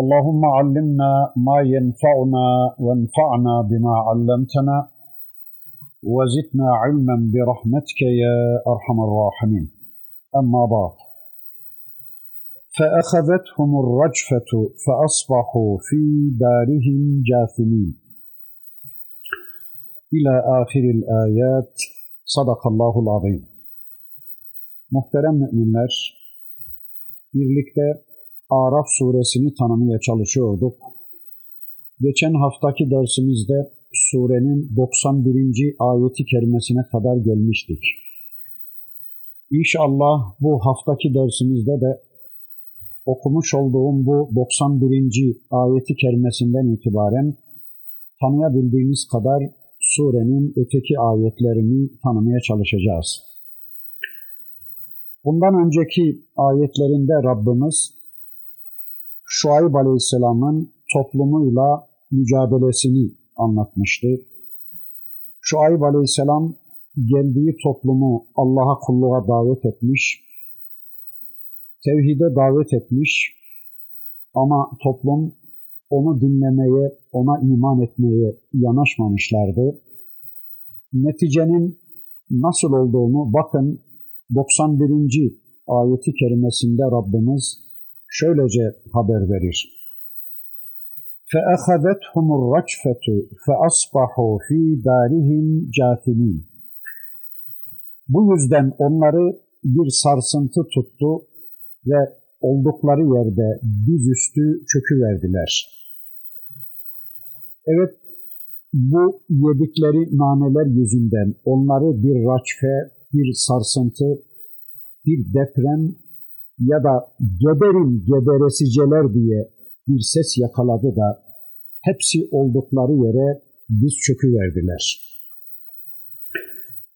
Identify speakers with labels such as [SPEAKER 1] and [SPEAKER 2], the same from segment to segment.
[SPEAKER 1] اللهم علمنا ما ينفعنا وانفعنا بما علمتنا وزدنا علما برحمتك يا أرحم الراحمين. أما بعد فأخذتهم الرجفة فأصبحوا في دارهم جاثمين. إلى آخر الآيات. صدق الله العظيم. Muhterem müminler, birlikte Araf suresini tanımaya çalışıyorduk. Geçen haftaki dersimizde surenin 91. ayeti kerimesine kadar gelmiştik. İnşallah bu haftaki dersimizde de okumuş olduğum bu 91. ayeti kerimesinden itibaren tanıyabildiğimiz kadar surenin öteki ayetlerini tanımaya çalışacağız. Bundan önceki ayetlerinde Rabbimiz Şuayb Aleyhisselam'ın toplumuyla mücadelesini anlatmıştı. Şuayb Aleyhisselam geldiği toplumu Allah'a kulluğa davet etmiş, tevhide davet etmiş ama toplum onu dinlemeye, ona iman etmeye yanaşmamışlardı. Neticenin nasıl olduğunu bakın 91. ayeti kerimesinde Rabbimiz şöylece haber verir. فَأَخَذَتْهُمُ الرَّجْفَةُ فَأَصْبَحُوا ف۪ي دَارِهِمْ جَاثِمِينَ Bu yüzden onları bir sarsıntı tuttu ve oldukları yerde dizüstü çöküverdiler. Evet, bu yedikleri naneler yüzünden onları bir raçfe, bir sarsıntı, bir deprem ya da geberin geberesiciler diye bir ses yakaladı da hepsi oldukları yere diz çöküverdiler.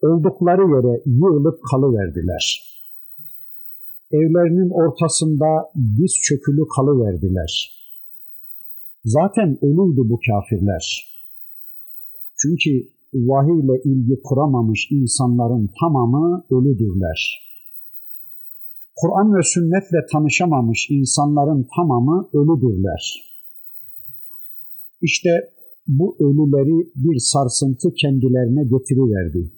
[SPEAKER 1] Oldukları yere yığılıp kalıverdiler. Evlerinin ortasında diz çökülü kalıverdiler. Zaten ölüydü bu kafirler. Çünkü vahiy ile ilgi kuramamış insanların tamamı ölüdürler. Kur'an ve sünnetle tanışamamış insanların tamamı ölüdürler. İşte bu ölüleri bir sarsıntı kendilerine getiriverdi.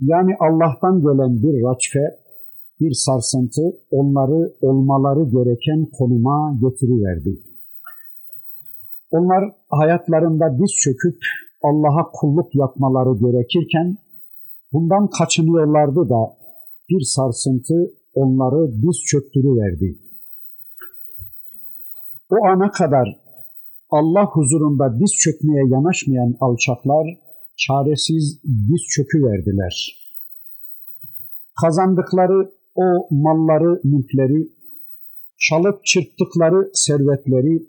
[SPEAKER 1] Yani Allah'tan gelen bir raçfe, bir sarsıntı onları olmaları gereken konuma getiriverdi. Onlar hayatlarında diz çöküp Allah'a kulluk yapmaları gerekirken bundan kaçınıyorlardı da bir sarsıntı onları diz çöktürüverdi. O ana kadar Allah huzurunda diz çökmeye yanaşmayan alçaklar çaresiz diz çöküverdiler. Kazandıkları o malları, mülkleri, çalıp çırptıkları servetleri,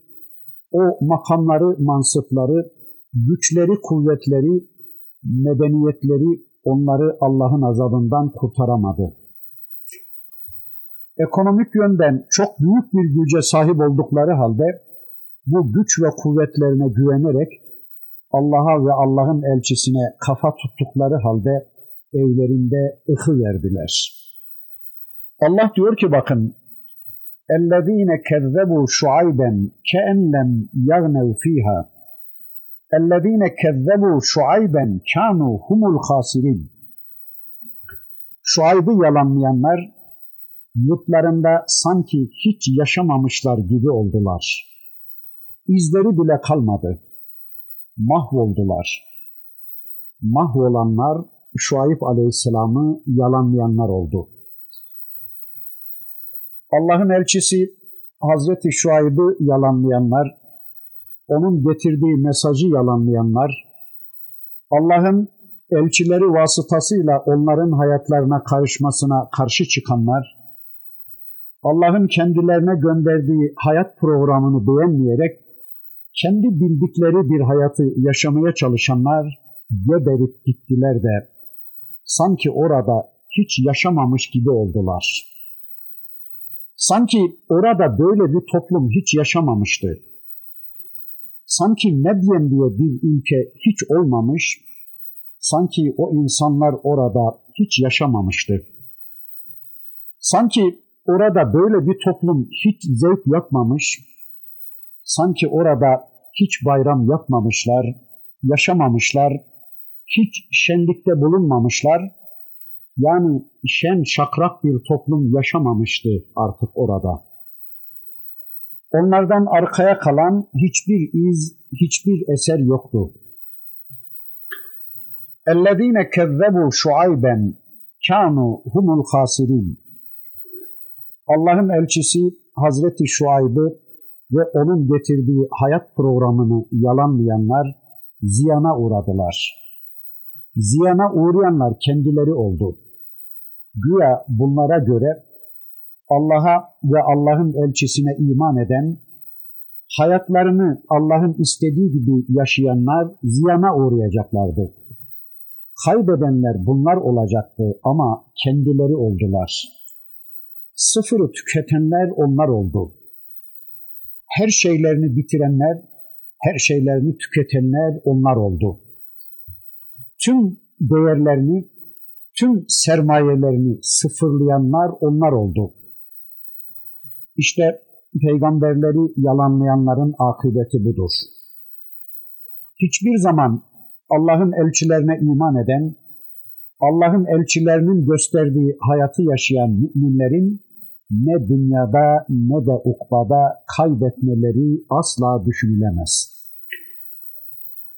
[SPEAKER 1] o makamları, mansıpları, güçleri, kuvvetleri, medeniyetleri onları Allah'ın azabından kurtaramadı. Ekonomik yönden çok büyük bir güce sahip oldukları halde bu güç ve kuvvetlerine güvenerek Allah'a ve Allah'ın elçisine kafa tuttukları halde evlerinde ıhı verdiler. Allah diyor ki bakın اَلَّذ۪ينَ كَذَّبُوا شُعَيْبًا كَاَنْ لَمْ يَغْنَوْ ف۪يهَا اَلَّذ۪ينَ كَذَّبُوا شُعَيْبًا كَانُوا هُمُ الْخَاسِرِينَ Şuayb'ı yalanlayanlar yurtlarında sanki hiç yaşamamışlar gibi oldular. İzleri bile kalmadı. Mahvoldular. Mahvolanlar Şuayb Aleyhisselam'ı yalanlayanlar oldu. Allah'ın elçisi Hazreti Şuayb'ı yalanlayanlar, onun getirdiği mesajı yalanlayanlar, Allah'ın elçileri vasıtasıyla onların hayatlarına karışmasına karşı çıkanlar, Allah'ın kendilerine gönderdiği hayat programını beğenmeyerek kendi bildikleri bir hayatı yaşamaya çalışanlar geberip gittiler de sanki orada hiç yaşamamış gibi oldular. Sanki orada böyle bir toplum hiç yaşamamıştı. Sanki Medyen diye bir ülke hiç olmamış, sanki o insanlar orada hiç yaşamamıştı. Sanki orada böyle bir toplum hiç zevk yapmamış, sanki orada hiç bayram yapmamışlar, yaşamamışlar, hiç şenlikte bulunmamışlar. Yani şen şakrak bir toplum yaşamamıştı artık orada. Onlardan arkaya kalan hiçbir iz, hiçbir eser yoktu. اَلَّذ۪ينَ كَذَّبُوا شُعَيْبًا كَانُوا هُمُ الْخَاسِرِينَ Allah'ın elçisi Hazreti Şuayb'ı ve onun getirdiği hayat programını yalanlayanlar ziyana uğradılar. Ziyana uğrayanlar kendileri oldu. Güya bunlara göre Allah'a ve Allah'ın elçisine iman eden, hayatlarını Allah'ın istediği gibi yaşayanlar ziyana uğrayacaklardı. Kaybedenler bunlar olacaktı ama kendileri oldular. Sıfırı tüketenler onlar oldu. Her şeylerini bitirenler, her şeylerini tüketenler onlar oldu. Tüm değerlerini, tüm sermayelerini sıfırlayanlar onlar oldu. İşte peygamberleri yalanlayanların akıbeti budur. Hiçbir zaman Allah'ın elçilerine iman eden, Allah'ın elçilerinin gösterdiği hayatı yaşayan müminlerin ne dünyada ne de ukbada kaybetmeleri asla düşünülemez.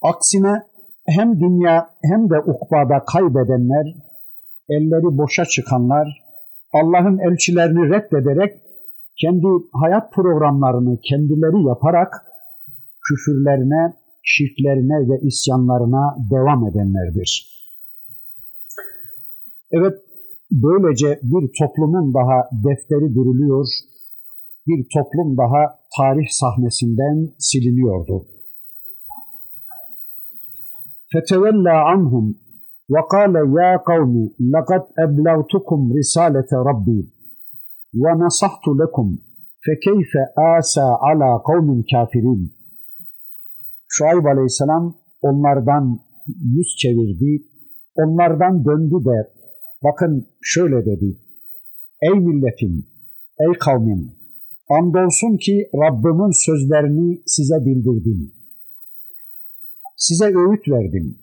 [SPEAKER 1] Aksine hem dünya hem de ukbada kaybedenler, elleri boşa çıkanlar, Allah'ın elçilerini reddederek kendi hayat programlarını kendileri yaparak küfürlerine, şirklerine ve isyanlarına devam edenlerdir. Evet, böylece bir toplumun daha defteri duruluyor, bir toplum daha tarih sahnesinden siliniyordu. فَتَوَلَّا عَنْهُمْ وَقَالَ يَا قَوْمِ لَقَدْ أَبْلَغْتُكُمْ رِسَالَةَ رَبِّي ve nasahtu lekum fekeyfe asa ala kavmin kafirin. Şuayb aleyhisselam onlardan yüz çevirdi, onlardan döndü de bakın şöyle dedi. Ey milletim, ey kavmim, andolsun ki Rabbimin sözlerini size bildirdim. Size öğüt verdim.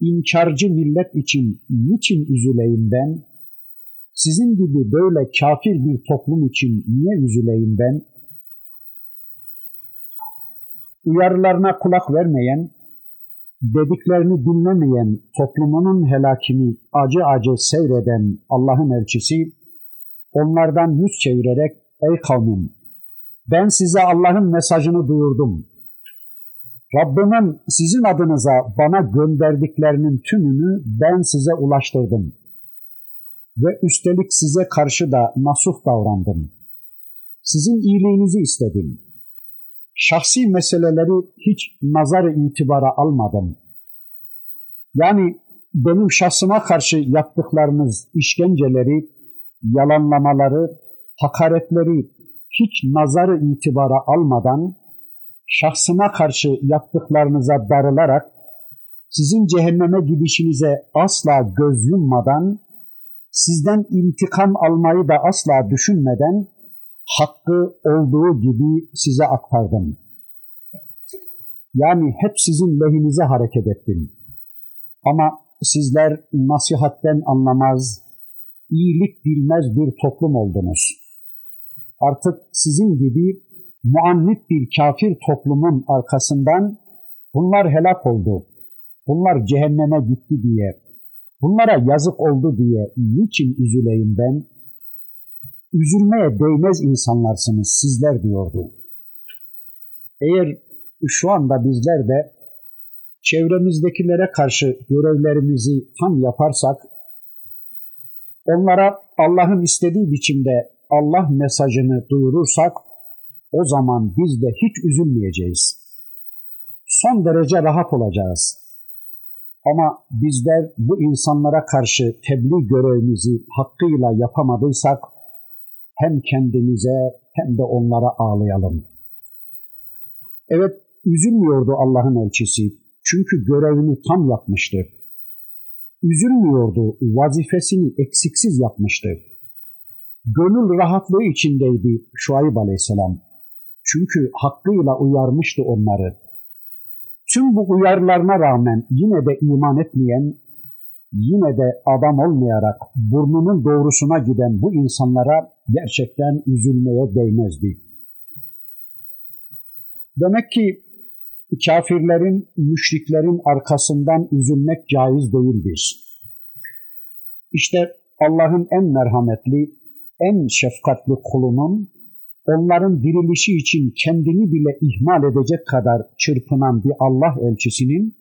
[SPEAKER 1] İnkarcı millet için niçin üzüleyim ben?'' Sizin gibi böyle kafir bir toplum için niye üzüleyim ben? Uyarılarına kulak vermeyen, dediklerini dinlemeyen toplumunun helakini acı acı seyreden Allah'ın elçisi, onlardan yüz çevirerek, ey kavmim, ben size Allah'ın mesajını duyurdum. Rabbimin sizin adınıza bana gönderdiklerinin tümünü ben size ulaştırdım. Ve üstelik size karşı da nasuh davrandım. Sizin iyiliğinizi istedim. Şahsi meseleleri hiç nazar itibara almadım. Yani benim şahsıma karşı yaptıklarınız işkenceleri, yalanlamaları, hakaretleri hiç nazarı itibara almadan şahsıma karşı yaptıklarınıza darılarak sizin cehenneme gidişinize asla göz yummadan, sizden intikam almayı da asla düşünmeden hakkı olduğu gibi size aktardım. Yani hep sizin lehinize hareket ettim. Ama sizler nasihatten anlamaz, iyilik bilmez bir toplum oldunuz. Artık sizin gibi muannit bir kafir toplumun arkasından bunlar helak oldu, bunlar cehenneme gitti diye, bunlara yazık oldu diye niçin üzüleyim ben? Üzülmeye değmez insanlarsınız sizler diyordu. Eğer şu anda bizler de çevremizdekilere karşı görevlerimizi tam yaparsak, onlara Allah'ın istediği biçimde Allah mesajını duyurursak o zaman biz de hiç üzülmeyeceğiz. Son derece rahat olacağız. Ama bizler bu insanlara karşı tebliğ görevimizi hakkıyla yapamadıysak hem kendimize hem de onlara ağlayalım. Evet üzülmüyordu Allah'ın elçisi. Çünkü görevini tam yapmıştı. Üzülmüyordu, vazifesini eksiksiz yapmıştı. Gönül rahatlığı içindeydi Şuayb Aleyhisselam. Çünkü hakkıyla uyarmıştı onları. Tüm bu uyarılarına rağmen yine de iman etmeyen, yine de adam olmayarak burnunun doğrusuna giden bu insanlara gerçekten üzülmeye değmezdi. Demek ki kafirlerin, müşriklerin arkasından üzülmek caiz değildir. İşte Allah'ın en merhametli, en şefkatli kulunun onların dirilişi için kendini bile ihmal edecek kadar çırpınan bir Allah elçisinin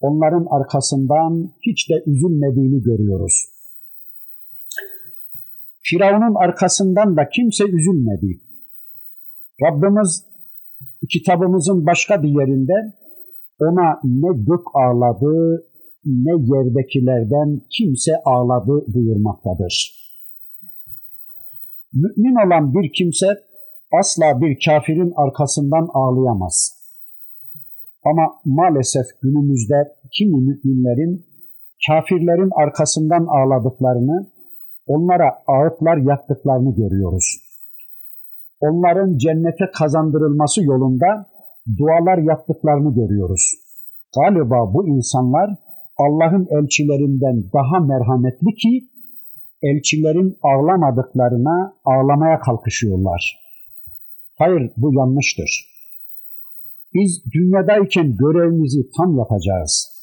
[SPEAKER 1] onların arkasından hiç de üzülmediğini görüyoruz. Firavun'un arkasından da kimse üzülmedi. Rabbimiz kitabımızın başka bir yerinde ona ne gök ağladı ne yerdekilerden kimse ağladı buyurmaktadır. Mümin olan bir kimse asla bir kafirin arkasından ağlayamaz. Ama maalesef günümüzde kimi müminlerin kafirlerin arkasından ağladıklarını, onlara ağıtlar yaktıklarını görüyoruz. Onların cennete kazandırılması yolunda dualar yaptıklarını görüyoruz. Galiba bu insanlar Allah'ın elçilerinden daha merhametli ki elçilerin ağlamadıklarına ağlamaya kalkışıyorlar. Hayır bu yanlıştır. Biz dünyadayken görevimizi tam yapacağız.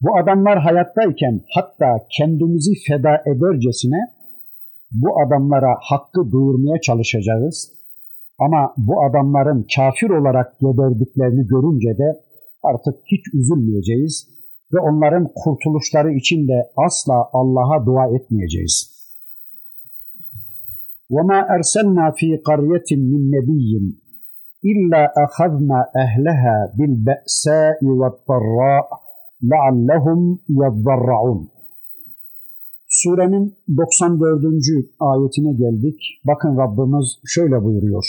[SPEAKER 1] Bu adamlar hayattayken hatta kendimizi feda edercesine bu adamlara hakkı duyurmaya çalışacağız. Ama bu adamların kafir olarak geberdiklerini görünce de artık hiç üzülmeyeceğiz ve onların kurtuluşları için de asla Allah'a dua etmeyeceğiz. وَمَا أَرْسَلْنَا ف۪ي قَرْيَةٍ مِنْ نَب۪يٍّ إِلَّا أَخَذْنَا أَهْلَهَا بِالْبَأْسَاءِ وَالضَّرَّاءِ لَعَلَّهُمْ يَضَّرَّعُونَ Surenin 94. ayetine geldik. Bakın Rabbimiz şöyle buyuruyor.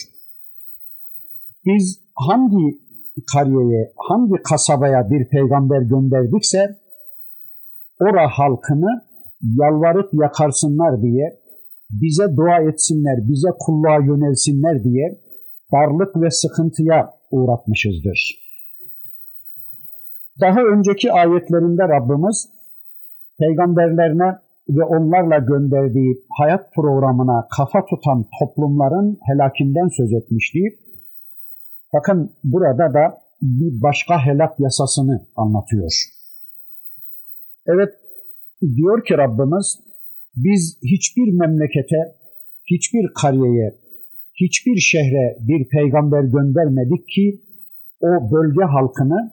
[SPEAKER 1] Biz hangi kariyeye, hangi kasabaya bir peygamber gönderdikse ora halkını yalvarıp yakarsınlar diye, bize dua etsinler, bize kulluğa yönelsinler diye darlık ve sıkıntıya uğratmışızdır. Daha önceki ayetlerinde Rabbimiz peygamberlerine ve onlarla gönderdiği hayat programına kafa tutan toplumların helakinden söz etmişti Bakın burada da bir başka helak yasasını anlatıyor. Evet diyor ki Rabbimiz biz hiçbir memlekete, hiçbir kariyeye, hiçbir şehre bir peygamber göndermedik ki o bölge halkını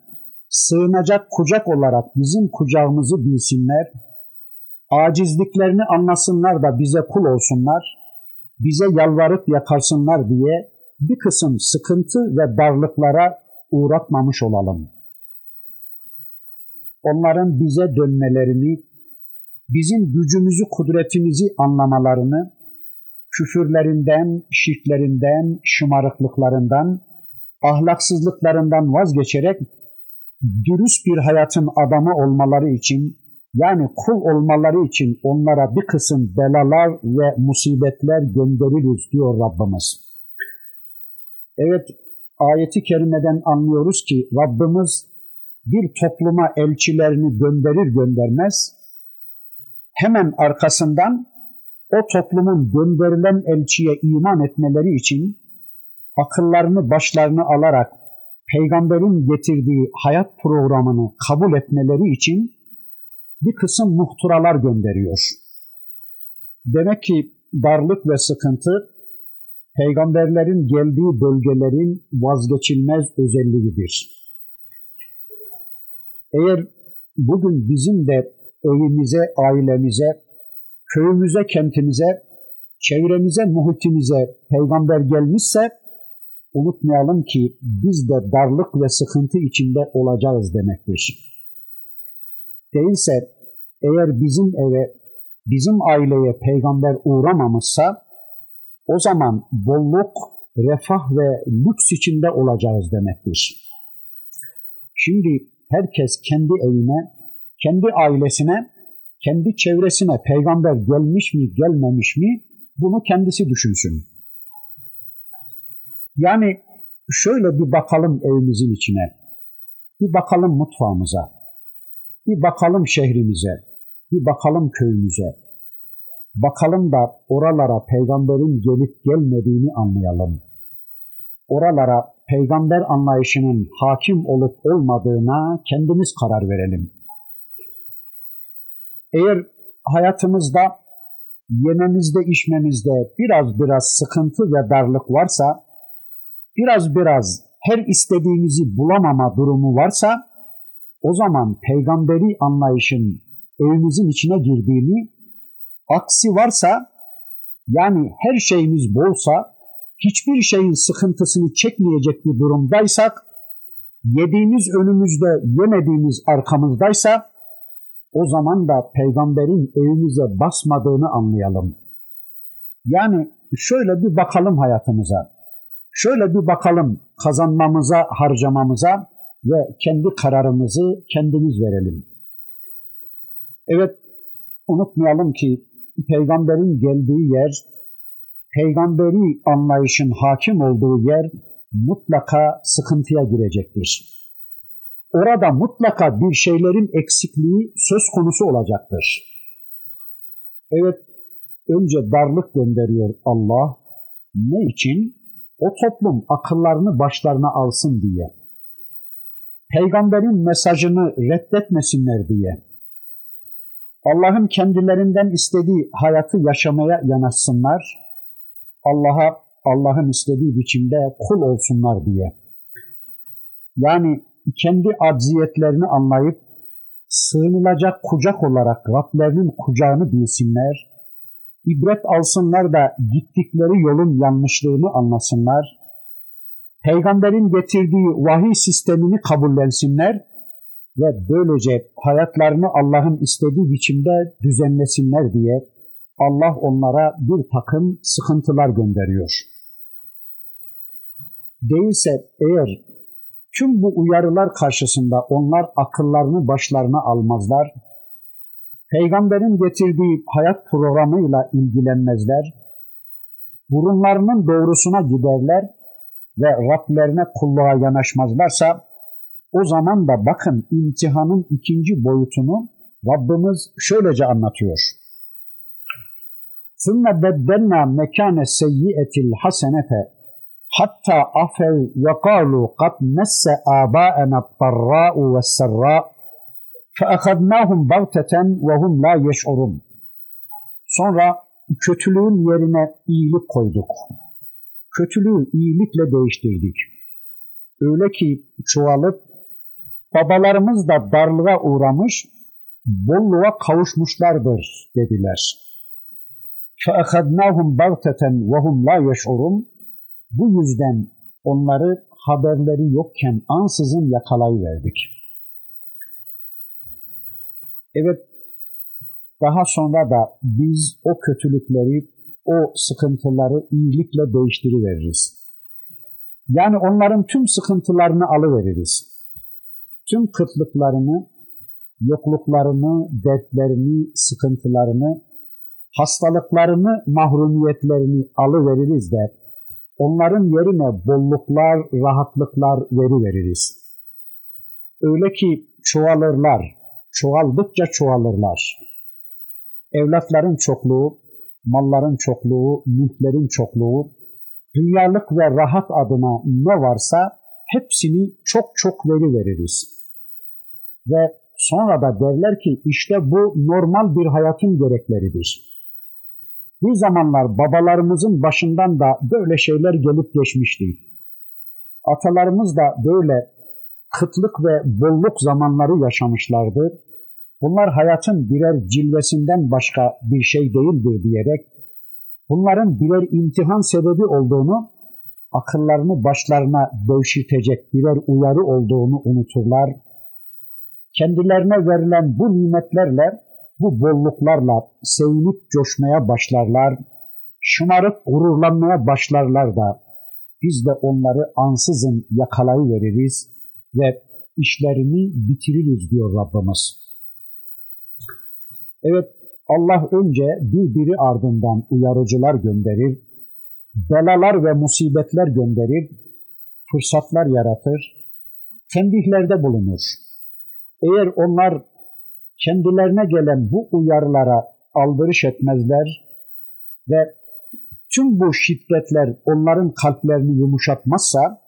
[SPEAKER 1] sığınacak kucak olarak bizim kucağımızı bilsinler, acizliklerini anlasınlar da bize kul olsunlar, bize yalvarıp yakarsınlar diye bir kısım sıkıntı ve darlıklara uğratmamış olalım. Onların bize dönmelerini, bizim gücümüzü, kudretimizi anlamalarını, küfürlerinden, şirklerinden, şımarıklıklarından, ahlaksızlıklarından vazgeçerek dürüst bir hayatın adamı olmaları için yani kul olmaları için onlara bir kısım belalar ve musibetler göndeririz diyor Rabbimiz. Evet ayeti kerimeden anlıyoruz ki Rabbimiz bir topluma elçilerini gönderir göndermez hemen arkasından o toplumun gönderilen elçiye iman etmeleri için akıllarını başlarını alarak peygamberin getirdiği hayat programını kabul etmeleri için bir kısım muhturalar gönderiyor. Demek ki darlık ve sıkıntı peygamberlerin geldiği bölgelerin vazgeçilmez özelliğidir. Eğer bugün bizim de evimize, ailemize, köyümüze, kentimize çevremize, muhitimize peygamber gelmişse unutmayalım ki biz de darlık ve sıkıntı içinde olacağız demektir. Değilse eğer bizim eve, bizim aileye peygamber uğramamışsa o zaman bolluk, refah ve lüks içinde olacağız demektir. Şimdi herkes kendi evine, kendi ailesine, kendi çevresine peygamber gelmiş mi, gelmemiş mi bunu kendisi düşünsün. Yani şöyle bir bakalım evimizin içine. Bir bakalım mutfağımıza. Bir bakalım şehrimize. Bir bakalım köyümüze. Bakalım da oralara peygamberin gelip gelmediğini anlayalım. Oralara peygamber anlayışının hakim olup olmadığına kendimiz karar verelim. Eğer hayatımızda yememizde, içmemizde biraz biraz sıkıntı ve darlık varsa, biraz biraz her istediğimizi bulamama durumu varsa, o zaman peygamberi anlayışın evimizin içine girdiğini, aksi varsa, yani her şeyimiz bolsa, hiçbir şeyin sıkıntısını çekmeyecek bir durumdaysak, yediğimiz önümüzde, yemediğimiz arkamızdaysa, o zaman da peygamberin evimize basmadığını anlayalım. Yani şöyle bir bakalım hayatımıza. Şöyle bir bakalım kazanmamıza, harcamamıza ve kendi kararımızı kendimiz verelim. Evet, unutmayalım ki peygamberin geldiği yer, peygamberi anlayışın hakim olduğu yer mutlaka sıkıntıya girecektir orada mutlaka bir şeylerin eksikliği söz konusu olacaktır. Evet, önce darlık gönderiyor Allah. Ne için? O toplum akıllarını başlarına alsın diye. Peygamberin mesajını reddetmesinler diye. Allah'ın kendilerinden istediği hayatı yaşamaya yanaşsınlar. Allah'a Allah'ın istediği biçimde kul olsunlar diye. Yani kendi acziyetlerini anlayıp sığınılacak kucak olarak Rablerinin kucağını bilsinler, ibret alsınlar da gittikleri yolun yanlışlığını anlasınlar, peygamberin getirdiği vahiy sistemini kabullensinler ve böylece hayatlarını Allah'ın istediği biçimde düzenlesinler diye Allah onlara bir takım sıkıntılar gönderiyor. Değilse eğer Tüm bu uyarılar karşısında onlar akıllarını başlarına almazlar, peygamberin getirdiği hayat programıyla ilgilenmezler, burunlarının doğrusuna giderler ve Rablerine kulluğa yanaşmazlarsa, o zaman da bakın imtihanın ikinci boyutunu Rabbimiz şöylece anlatıyor. ثُمَّ بَدَّلْنَا مَكَانَ السَّيِّئَةِ الْحَسَنَةَ hatta afev ve kalu kad messe âbâena tarrâ'u ve serrâ fe'ekadnâhum bagteten ve hum la yeş'urun. Sonra kötülüğün yerine iyilik koyduk. Kötülüğü iyilikle değiştirdik. Öyle ki çoğalıp babalarımız da darlığa uğramış, bolluğa kavuşmuşlardır dediler. فَاَخَذْنَاهُمْ بَغْتَةً وَهُمْ لَا يَشْعُرُونَ bu yüzden onları haberleri yokken ansızın yakalayıverdik. Evet, daha sonra da biz o kötülükleri, o sıkıntıları iyilikle değiştiriveririz. Yani onların tüm sıkıntılarını alıveririz. Tüm kıtlıklarını, yokluklarını, dertlerini, sıkıntılarını, hastalıklarını, mahrumiyetlerini alıveririz de onların yerine bolluklar, rahatlıklar veri veririz. Öyle ki çoğalırlar, çoğaldıkça çoğalırlar. Evlatların çokluğu, malların çokluğu, mülklerin çokluğu, dünyalık ve rahat adına ne varsa hepsini çok çok veri veririz. Ve sonra da derler ki işte bu normal bir hayatın gerekleridir. Bir zamanlar babalarımızın başından da böyle şeyler gelip geçmişti. Atalarımız da böyle kıtlık ve bolluk zamanları yaşamışlardı. Bunlar hayatın birer cilvesinden başka bir şey değildir diyerek bunların birer imtihan sebebi olduğunu, akıllarını başlarına devşirtecek birer uyarı olduğunu unuturlar. Kendilerine verilen bu nimetlerle, bu bolluklarla sevinip coşmaya başlarlar, şımarıp gururlanmaya başlarlar da biz de onları ansızın yakalayıveririz ve işlerini bitiririz diyor Rabbimiz. Evet Allah önce birbiri ardından uyarıcılar gönderir, belalar ve musibetler gönderir, fırsatlar yaratır, tembihlerde bulunur. Eğer onlar kendilerine gelen bu uyarılara aldırış etmezler ve tüm bu şiddetler onların kalplerini yumuşatmazsa,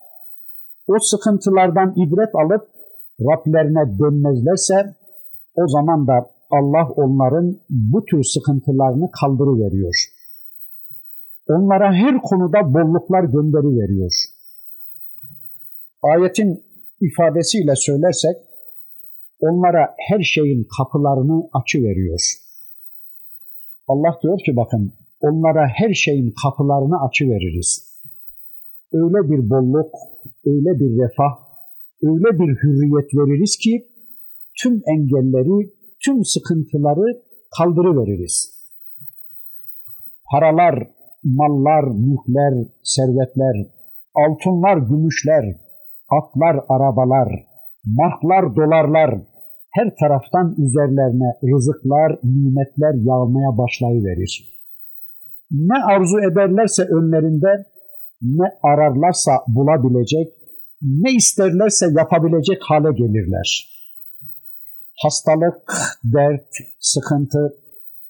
[SPEAKER 1] o sıkıntılardan ibret alıp Rablerine dönmezlerse, o zaman da Allah onların bu tür sıkıntılarını kaldırıveriyor. Onlara her konuda bolluklar gönderi Ayetin ifadesiyle söylersek, onlara her şeyin kapılarını açı veriyor. Allah diyor ki bakın, onlara her şeyin kapılarını açı veririz. Öyle bir bolluk, öyle bir refah, öyle bir hürriyet veririz ki tüm engelleri tüm sıkıntıları kaldırıveririz. Paralar, mallar, mülkler, servetler, altınlar, gümüşler, atlar, arabalar, marklar, dolarlar, her taraftan üzerlerine rızıklar, nimetler yağmaya başlayıverir. Ne arzu ederlerse önlerinde, ne ararlarsa bulabilecek, ne isterlerse yapabilecek hale gelirler hastalık, dert, sıkıntı,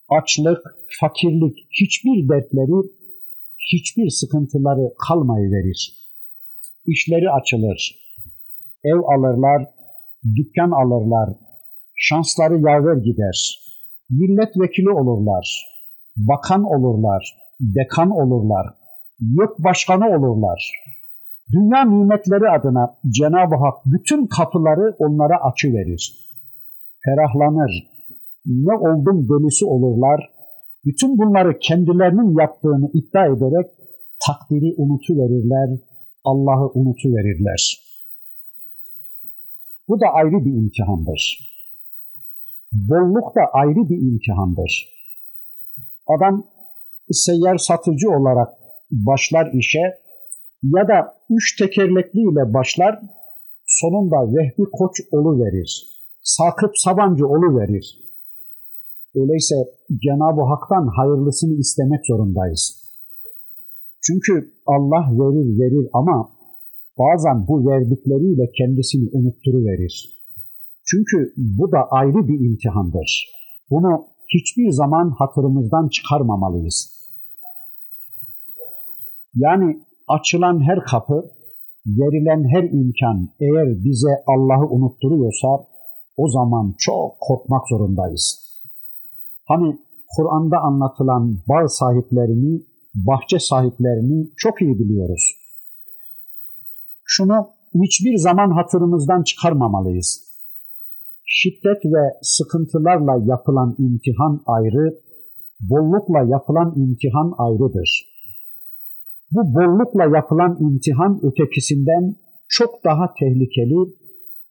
[SPEAKER 1] açlık, fakirlik hiçbir dertleri, hiçbir sıkıntıları kalmayı verir. İşleri açılır. Ev alırlar, dükkan alırlar, şansları yaver gider. Milletvekili olurlar, bakan olurlar, dekan olurlar, yok başkanı olurlar. Dünya nimetleri adına Cenab-ı Hak bütün kapıları onlara açı verir ferahlanır, ne oldum delisi olurlar, bütün bunları kendilerinin yaptığını iddia ederek takdiri unutuverirler, Allah'ı unutuverirler. Bu da ayrı bir imtihandır. Bolluk da ayrı bir imtihandır. Adam seyyar satıcı olarak başlar işe ya da üç tekerlekliyle başlar, sonunda Vehbi Koç verir. Sakıp Sabancı verir. Öyleyse Cenab-ı Hak'tan hayırlısını istemek zorundayız. Çünkü Allah verir verir ama bazen bu verdikleriyle kendisini unutturuverir. Çünkü bu da ayrı bir imtihandır. Bunu hiçbir zaman hatırımızdan çıkarmamalıyız. Yani açılan her kapı, verilen her imkan eğer bize Allah'ı unutturuyorsa o zaman çok korkmak zorundayız. Hani Kur'an'da anlatılan bağ sahiplerini, bahçe sahiplerini çok iyi biliyoruz. Şunu hiçbir zaman hatırımızdan çıkarmamalıyız. Şiddet ve sıkıntılarla yapılan imtihan ayrı, bollukla yapılan imtihan ayrıdır. Bu bollukla yapılan imtihan ötekisinden çok daha tehlikeli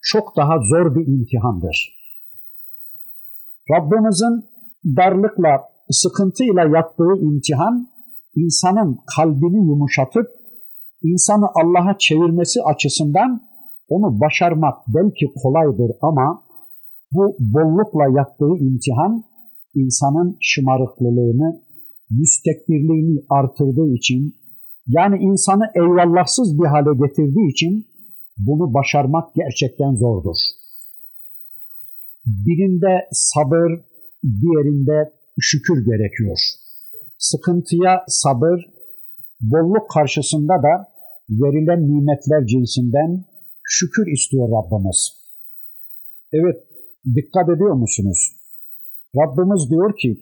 [SPEAKER 1] çok daha zor bir imtihandır. Rabbimizin darlıkla, sıkıntıyla yaptığı imtihan, insanın kalbini yumuşatıp, insanı Allah'a çevirmesi açısından onu başarmak belki kolaydır ama bu bollukla yaptığı imtihan, insanın şımarıklılığını, müstekbirliğini artırdığı için, yani insanı eyvallahsız bir hale getirdiği için bunu başarmak gerçekten zordur. Birinde sabır, diğerinde şükür gerekiyor. Sıkıntıya sabır, bolluk karşısında da verilen nimetler cinsinden şükür istiyor Rabbimiz. Evet, dikkat ediyor musunuz? Rabbimiz diyor ki,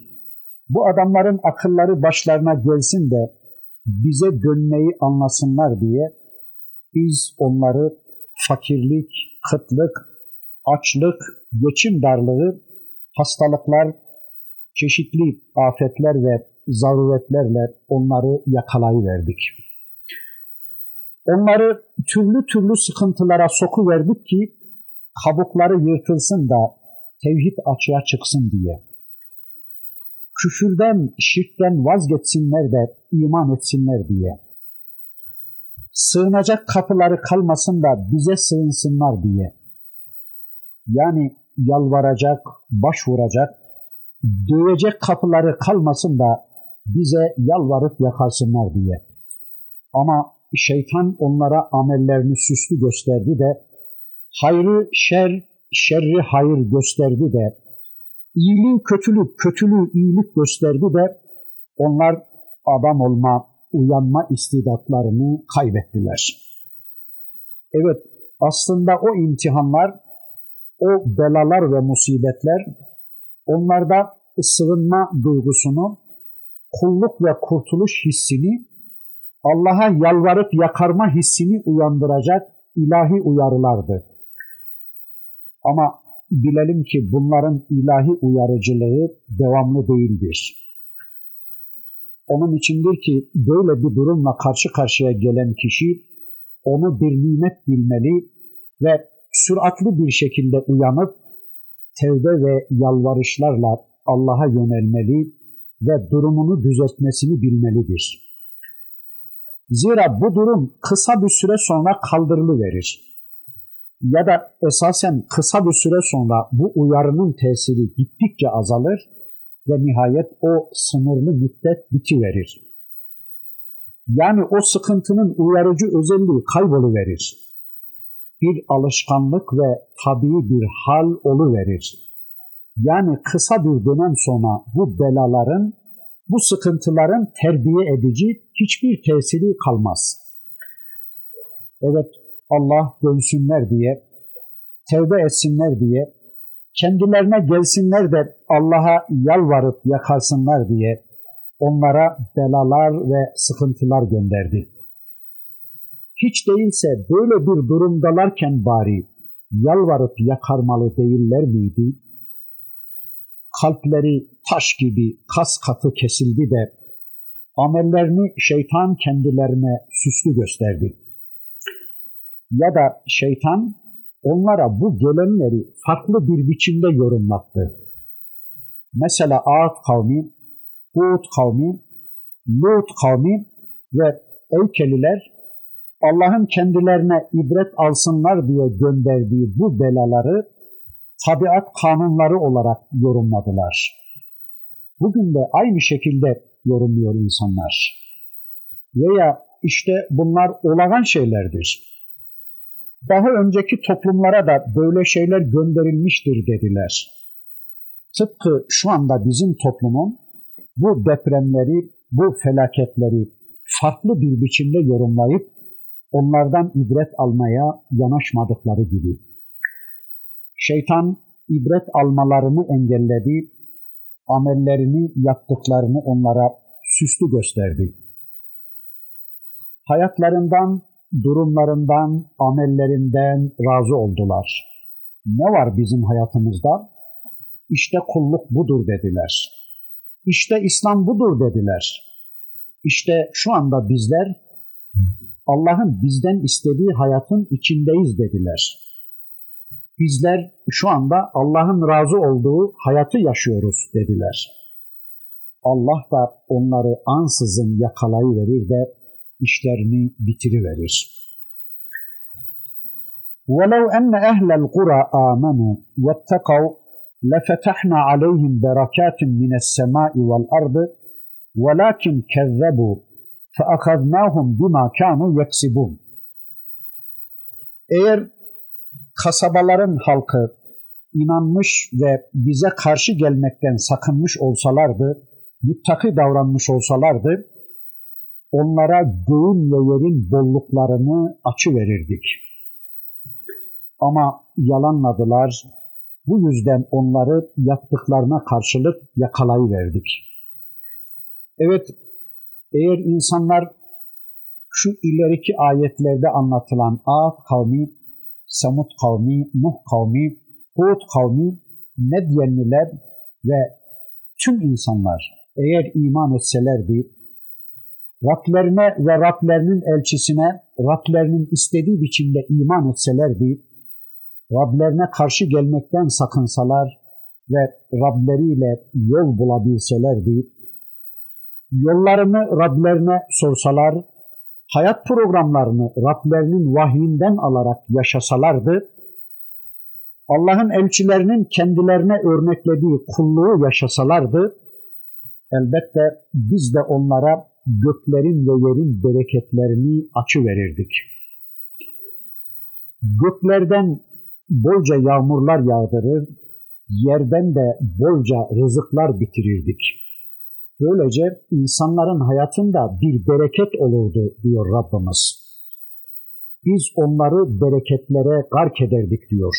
[SPEAKER 1] bu adamların akılları başlarına gelsin de bize dönmeyi anlasınlar diye biz onları fakirlik, kıtlık, açlık, geçim darlığı, hastalıklar, çeşitli afetler ve zaruretlerle onları yakalayıverdik. Onları türlü türlü sıkıntılara sokuverdik ki kabukları yırtılsın da tevhid açığa çıksın diye. Küfürden, şirkten vazgeçsinler de iman etsinler diye. Sığınacak kapıları kalmasın da bize sığınsınlar diye. Yani yalvaracak, başvuracak, dövecek kapıları kalmasın da bize yalvarıp yakarsınlar diye. Ama şeytan onlara amellerini süslü gösterdi de hayrı şer, şerri hayır gösterdi de iyiliği kötülük, kötülüğü iyilik gösterdi de onlar adam olma, uyanma istidatlarını kaybettiler. Evet, aslında o imtihanlar, o belalar ve musibetler onlarda sığınma duygusunu, kulluk ve kurtuluş hissini, Allah'a yalvarıp yakarma hissini uyandıracak ilahi uyarılardı. Ama bilelim ki bunların ilahi uyarıcılığı devamlı değildir. Onun içindir ki böyle bir durumla karşı karşıya gelen kişi onu bir nimet bilmeli ve süratli bir şekilde uyanıp tevbe ve yalvarışlarla Allah'a yönelmeli ve durumunu düzeltmesini bilmelidir. Zira bu durum kısa bir süre sonra kaldırılıverir. Ya da esasen kısa bir süre sonra bu uyarının tesiri gittikçe azalır ve nihayet o sınırlı müddet bitiverir. Yani o sıkıntının uyarıcı özelliği kayboluverir. Bir alışkanlık ve tabii bir hal oluverir. Yani kısa bir dönem sonra bu belaların, bu sıkıntıların terbiye edici hiçbir tesiri kalmaz. Evet Allah dönsünler diye, tevbe etsinler diye, kendilerine gelsinler de Allah'a yalvarıp yakarsınlar diye onlara belalar ve sıkıntılar gönderdi. Hiç değilse böyle bir durumdalarken bari yalvarıp yakarmalı değiller miydi? Kalpleri taş gibi kas katı kesildi de amellerini şeytan kendilerine süslü gösterdi. Ya da şeytan onlara bu gelenleri farklı bir biçimde yorumlattı. Mesela Ağat kavmi, Hud kavmi, Lut kavmi ve Eykeliler Allah'ın kendilerine ibret alsınlar diye gönderdiği bu belaları tabiat kanunları olarak yorumladılar. Bugün de aynı şekilde yorumluyor insanlar. Veya işte bunlar olağan şeylerdir. Daha önceki toplumlara da böyle şeyler gönderilmiştir dediler. Tıpkı şu anda bizim toplumun bu depremleri, bu felaketleri farklı bir biçimde yorumlayıp onlardan ibret almaya yanaşmadıkları gibi. Şeytan ibret almalarını engelledi, amellerini yaptıklarını onlara süslü gösterdi. Hayatlarından, durumlarından, amellerinden razı oldular. Ne var bizim hayatımızda? İşte kulluk budur dediler. İşte İslam budur dediler. İşte şu anda bizler Allah'ın bizden istediği hayatın içindeyiz dediler. Bizler şu anda Allah'ın razı olduğu hayatı yaşıyoruz dediler. Allah da onları ansızın yakalayıverir de işlerini bitiriverir. وَلَوْ أَنَّ أَهْلَ الْقُرَى آمَنُوا وَاتَّقَوْا لَفَتَحْنَا عَلَيْهِمْ بَرَكَاتٍ مِنَ السَّمَاءِ وَالْأَرْضِ وَلَكِنْ كَذَّبُوا فَأَخَذْنَاهُمْ بِمَا كَانُوا يَكْسِبُونَ Eğer kasabaların halkı inanmış ve bize karşı gelmekten sakınmış olsalardı, müttaki davranmış olsalardı, onlara göğün ve yerin bolluklarını açı verirdik. Ama yalanladılar, bu yüzden onları yaptıklarına karşılık yakalayıverdik. Evet, eğer insanlar şu ileriki ayetlerde anlatılan Ad kavmi Samut kavmi, Nuh kavmi, Hud kavmi, Medyenliler ve tüm insanlar eğer iman etselerdi, Rablerine ve Rablerinin elçisine Rablerinin istediği biçimde iman etselerdi, Rablerine karşı gelmekten sakınsalar ve Rableriyle yol bulabilselerdi, yollarını Rablerine sorsalar, hayat programlarını Rablerinin vahyinden alarak yaşasalardı, Allah'ın elçilerinin kendilerine örneklediği kulluğu yaşasalardı, elbette biz de onlara göklerin ve yerin bereketlerini açı verirdik. Göklerden bolca yağmurlar yağdırır, yerden de bolca rızıklar bitirirdik. Böylece insanların hayatında bir bereket olurdu diyor Rabbimiz. Biz onları bereketlere gark ederdik diyor.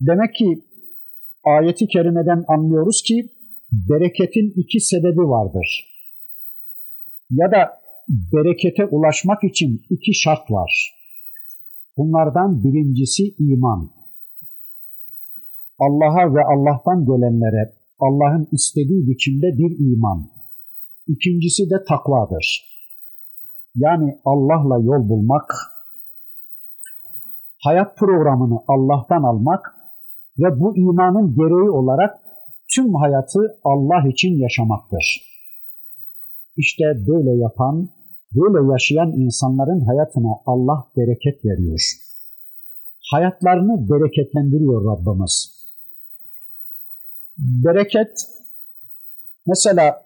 [SPEAKER 1] Demek ki ayeti kerimeden anlıyoruz ki bereketin iki sebebi vardır. Ya da berekete ulaşmak için iki şart var. Bunlardan birincisi iman. Allah'a ve Allah'tan gelenlere Allah'ın istediği biçimde bir iman. İkincisi de takvadır. Yani Allah'la yol bulmak, hayat programını Allah'tan almak ve bu imanın gereği olarak tüm hayatı Allah için yaşamaktır. İşte böyle yapan, böyle yaşayan insanların hayatına Allah bereket veriyor. Hayatlarını bereketlendiriyor Rabbimiz. Bereket, mesela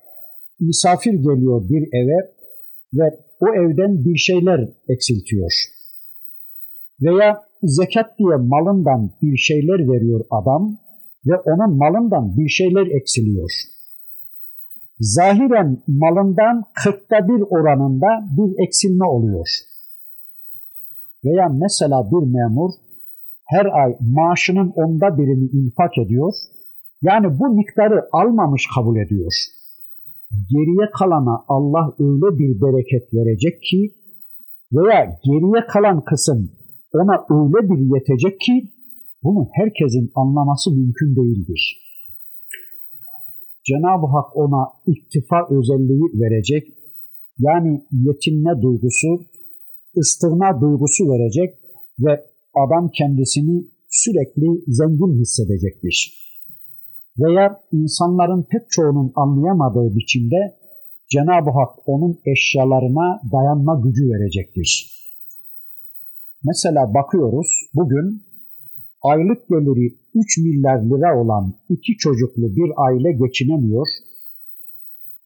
[SPEAKER 1] misafir geliyor bir eve ve o evden bir şeyler eksiltiyor. Veya zekat diye malından bir şeyler veriyor adam ve onun malından bir şeyler eksiliyor. Zahiren malından kırkta bir oranında bir eksilme oluyor. Veya mesela bir memur her ay maaşının onda birini infak ediyor. Yani bu miktarı almamış kabul ediyor. Geriye kalana Allah öyle bir bereket verecek ki veya geriye kalan kısım ona öyle bir yetecek ki bunu herkesin anlaması mümkün değildir. Cenab-ı Hak ona iktifa özelliği verecek, yani yetinme duygusu, ıstırma duygusu verecek ve adam kendisini sürekli zengin hissedecektir. Veya insanların pek çoğunun anlayamadığı biçimde Cenab-ı Hak onun eşyalarına dayanma gücü verecektir. Mesela bakıyoruz bugün aylık geliri 3 milyar lira olan iki çocuklu bir aile geçinemiyor,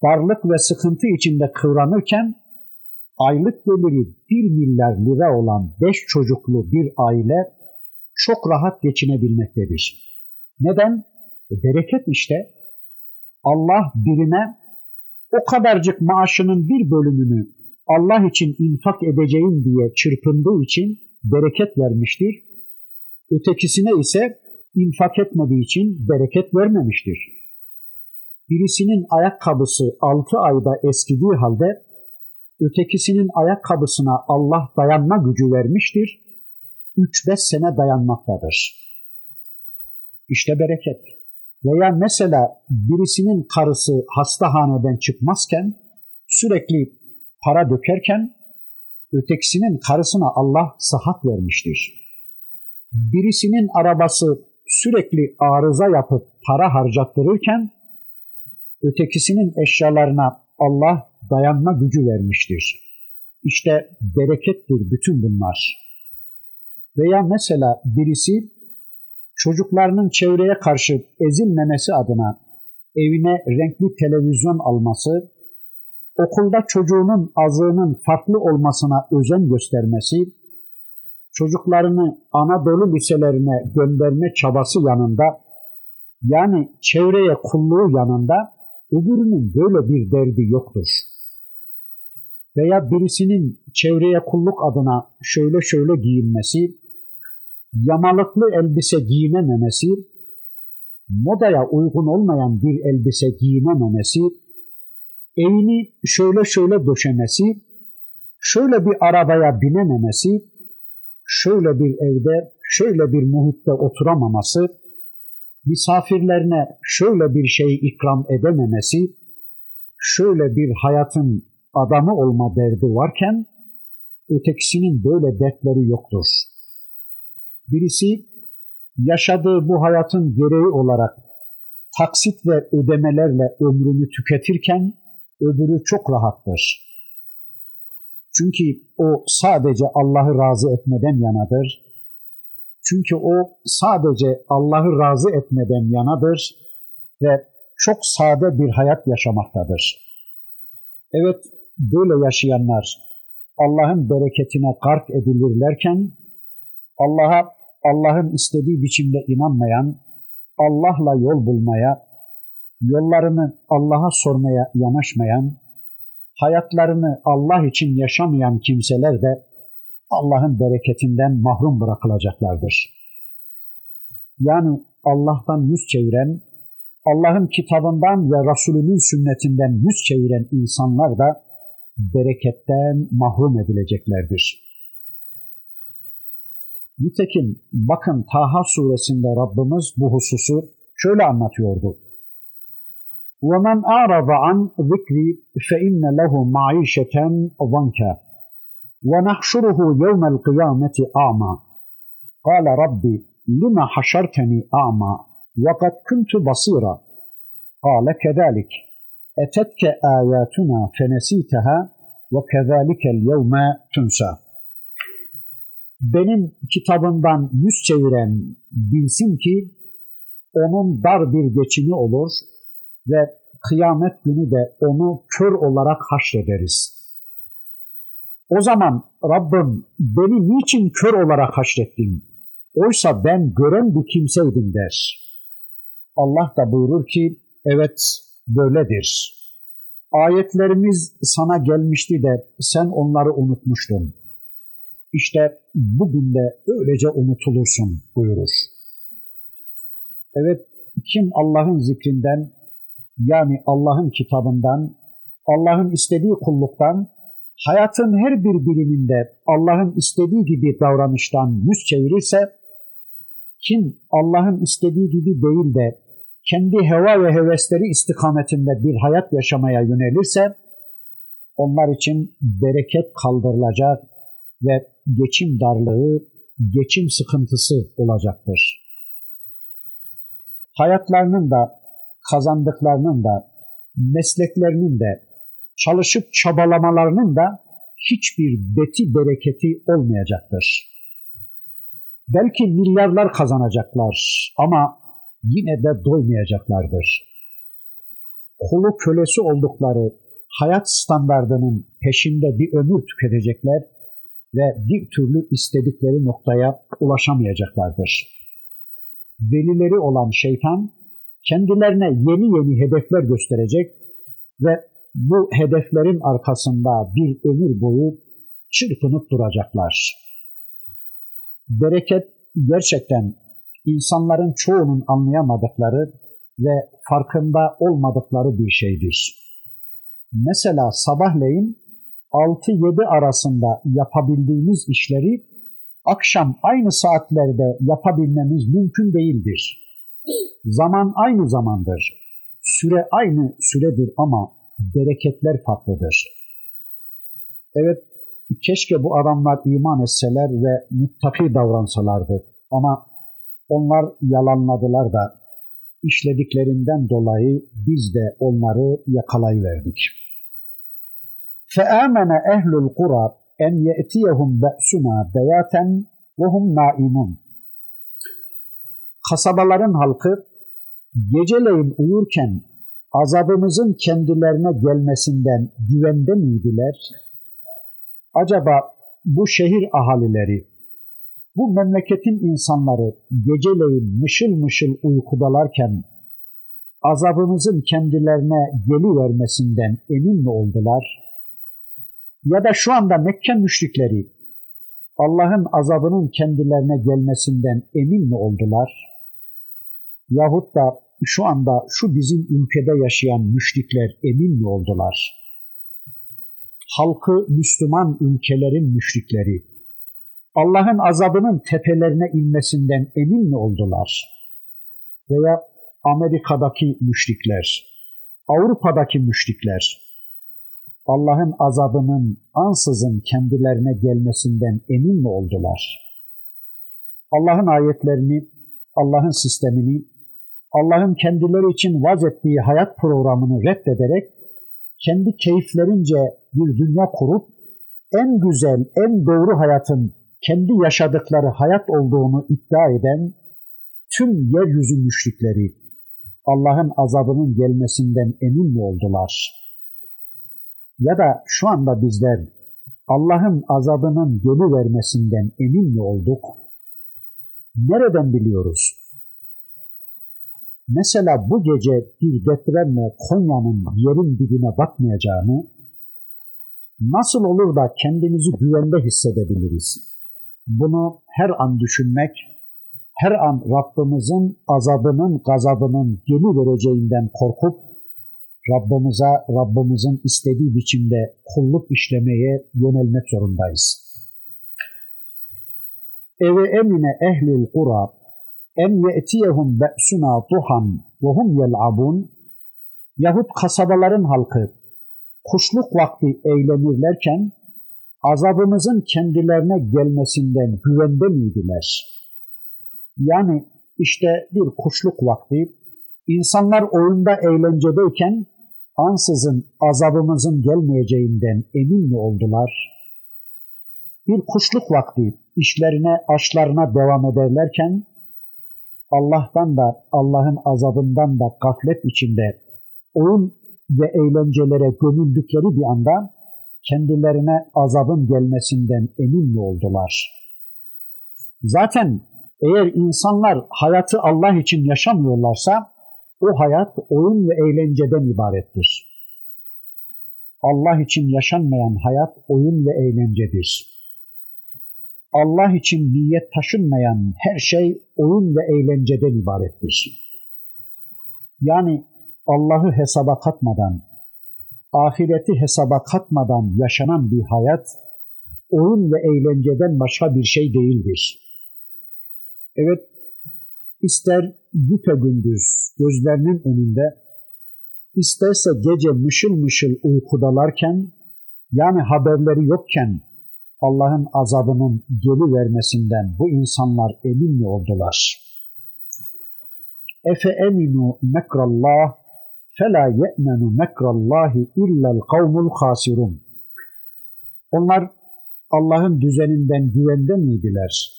[SPEAKER 1] darlık ve sıkıntı içinde kıvranırken aylık geliri 1 milyar lira olan 5 çocuklu bir aile çok rahat geçinebilmektedir. Neden? E, bereket işte. Allah birine o kadarcık maaşının bir bölümünü Allah için infak edeceğim diye çırpındığı için bereket vermiştir. Ötekisine ise infak etmediği için bereket vermemiştir. Birisinin ayakkabısı altı ayda eskidiği halde ötekisinin ayakkabısına Allah dayanma gücü vermiştir. Üç beş sene dayanmaktadır. İşte bereket. Veya mesela birisinin karısı hastahaneden çıkmazken sürekli para dökerken ötekisinin karısına Allah sıhhat vermiştir. Birisinin arabası sürekli arıza yapıp para harcattırırken ötekisinin eşyalarına Allah dayanma gücü vermiştir. İşte berekettir bütün bunlar. Veya mesela birisi çocuklarının çevreye karşı ezilmemesi adına evine renkli televizyon alması, okulda çocuğunun azığının farklı olmasına özen göstermesi, çocuklarını Anadolu liselerine gönderme çabası yanında, yani çevreye kulluğu yanında öbürünün böyle bir derdi yoktur. Veya birisinin çevreye kulluk adına şöyle şöyle giyinmesi, yamalıklı elbise giyinememesi, modaya uygun olmayan bir elbise giyinememesi, evini şöyle şöyle döşemesi, şöyle bir arabaya binememesi, şöyle bir evde, şöyle bir muhitte oturamaması, misafirlerine şöyle bir şey ikram edememesi, şöyle bir hayatın adamı olma derdi varken, ötekisinin böyle dertleri yoktur. Birisi yaşadığı bu hayatın gereği olarak taksit ve ödemelerle ömrünü tüketirken öbürü çok rahattır. Çünkü o sadece Allah'ı razı etmeden yanadır. Çünkü o sadece Allah'ı razı etmeden yanadır ve çok sade bir hayat yaşamaktadır. Evet, böyle yaşayanlar Allah'ın bereketine gark edilirlerken Allah'a Allah'ın istediği biçimde inanmayan, Allah'la yol bulmaya, yollarını Allah'a sormaya yanaşmayan, hayatlarını Allah için yaşamayan kimseler de Allah'ın bereketinden mahrum bırakılacaklardır. Yani Allah'tan yüz çeviren, Allah'ın kitabından ve Resulünün sünnetinden yüz çeviren insanlar da bereketten mahrum edileceklerdir. Nitekim bakın Taha suresinde Rabbimiz bu hususu şöyle anlatıyordu. وَمَنْ أَعْرَضَ عَنْ ذِكْرِ فَإِنَّ لَهُ مَعِيشَةً ضَنْكَ وَنَحْشُرُهُ يَوْمَ الْقِيَامَةِ أَعْمَى قَالَ رَبِّ لِمَ حَشَرْتَنِي أَعْمَى وَقَدْ كُنْتُ بَصِيرًا قَالَ كَذَلِكَ أَتَتْكَ آيَاتُنَا فَنَسِيتَهَا وَكَذَلِكَ الْيَوْمَ تُنْسَى benim kitabımdan yüz çeviren bilsin ki onun dar bir geçimi olur ve kıyamet günü de onu kör olarak haşrederiz. O zaman Rabbim beni niçin kör olarak haşrettin? Oysa ben gören bir kimseydim der. Allah da buyurur ki evet böyledir. Ayetlerimiz sana gelmişti de sen onları unutmuştun. İşte bugün de öylece unutulursun buyurur. Evet kim Allah'ın zikrinden yani Allah'ın kitabından, Allah'ın istediği kulluktan, hayatın her bir biriminde Allah'ın istediği gibi davranıştan yüz çevirirse, kim Allah'ın istediği gibi değil de kendi heva ve hevesleri istikametinde bir hayat yaşamaya yönelirse, onlar için bereket kaldırılacak ve geçim darlığı, geçim sıkıntısı olacaktır. Hayatlarının da, kazandıklarının da, mesleklerinin de, çalışıp çabalamalarının da hiçbir beti bereketi olmayacaktır. Belki milyarlar kazanacaklar ama yine de doymayacaklardır. Kulu kölesi oldukları hayat standardının peşinde bir ömür tüketecekler ve bir türlü istedikleri noktaya ulaşamayacaklardır. Velileri olan şeytan kendilerine yeni yeni hedefler gösterecek ve bu hedeflerin arkasında bir ömür boyu çırpınıp duracaklar. Bereket gerçekten insanların çoğunun anlayamadıkları ve farkında olmadıkları bir şeydir. Mesela sabahleyin 6-7 arasında yapabildiğimiz işleri akşam aynı saatlerde yapabilmemiz mümkün değildir. Zaman aynı zamandır. Süre aynı süredir ama bereketler farklıdır. Evet, keşke bu adamlar iman etseler ve müttaki davransalardı. Ama onlar yalanladılar da işlediklerinden dolayı biz de onları yakalayıverdik. فآمن أهل القرى أن يأتيهم بأسنا بياتا وهم نائمون Kasabaların halkı geceleyin uyurken azabımızın kendilerine gelmesinden güvende miydiler? Acaba bu şehir ahalileri, bu memleketin insanları geceleyin mışıl mışıl uykudalarken azabımızın kendilerine gelivermesinden emin mi oldular? ya da şu anda Mekke müşrikleri Allah'ın azabının kendilerine gelmesinden emin mi oldular? Yahut da şu anda şu bizim ülkede yaşayan müşrikler emin mi oldular? Halkı Müslüman ülkelerin müşrikleri Allah'ın azabının tepelerine inmesinden emin mi oldular? veya Amerika'daki müşrikler, Avrupa'daki müşrikler, Allah'ın azabının ansızın kendilerine gelmesinden emin mi oldular? Allah'ın ayetlerini, Allah'ın sistemini, Allah'ın kendileri için vaz ettiği hayat programını reddederek kendi keyiflerince bir dünya kurup en güzel, en doğru hayatın kendi yaşadıkları hayat olduğunu iddia eden tüm yeryüzü müşrikleri Allah'ın azabının gelmesinden emin mi oldular? Ya da şu anda bizler Allah'ın azabının gelivermesinden emin mi olduk? Nereden biliyoruz? Mesela bu gece bir depremle Konya'nın yerin dibine batmayacağını, nasıl olur da kendimizi güvende hissedebiliriz? Bunu her an düşünmek, her an Rabbimizin azabının, gazabının geri vereceğinden korkup, Rabbimize, Rabbimizin istediği biçimde kulluk işlemeye yönelmek zorundayız. Eve emine ehlül kura en ye'tiyehum be'suna duhan ve hum yel'abun yahut kasabaların halkı kuşluk vakti eğlenirlerken azabımızın kendilerine gelmesinden güvende miydiler? Yani işte bir kuşluk vakti insanlar oyunda eğlencedeyken ansızın azabımızın gelmeyeceğinden emin mi oldular? Bir kuşluk vakti işlerine, aşlarına devam ederlerken Allah'tan da Allah'ın azabından da gaflet içinde oyun ve eğlencelere gömüldükleri bir anda kendilerine azabın gelmesinden emin mi oldular? Zaten eğer insanlar hayatı Allah için yaşamıyorlarsa o hayat oyun ve eğlenceden ibarettir. Allah için yaşanmayan hayat oyun ve eğlencedir. Allah için niyet taşınmayan her şey oyun ve eğlenceden ibarettir. Yani Allah'ı hesaba katmadan, ahireti hesaba katmadan yaşanan bir hayat, oyun ve eğlenceden başka bir şey değildir. Evet, ister güpe gündüz gözlerinin önünde, isterse gece mışıl mışıl uykudalarken, yani haberleri yokken Allah'ın azabının geri vermesinden bu insanlar emin mi oldular? Efe eminu mekrallah fela ye'menu mekrallahi illel kavmul hasirun. Onlar Allah'ın düzeninden güvende miydiler?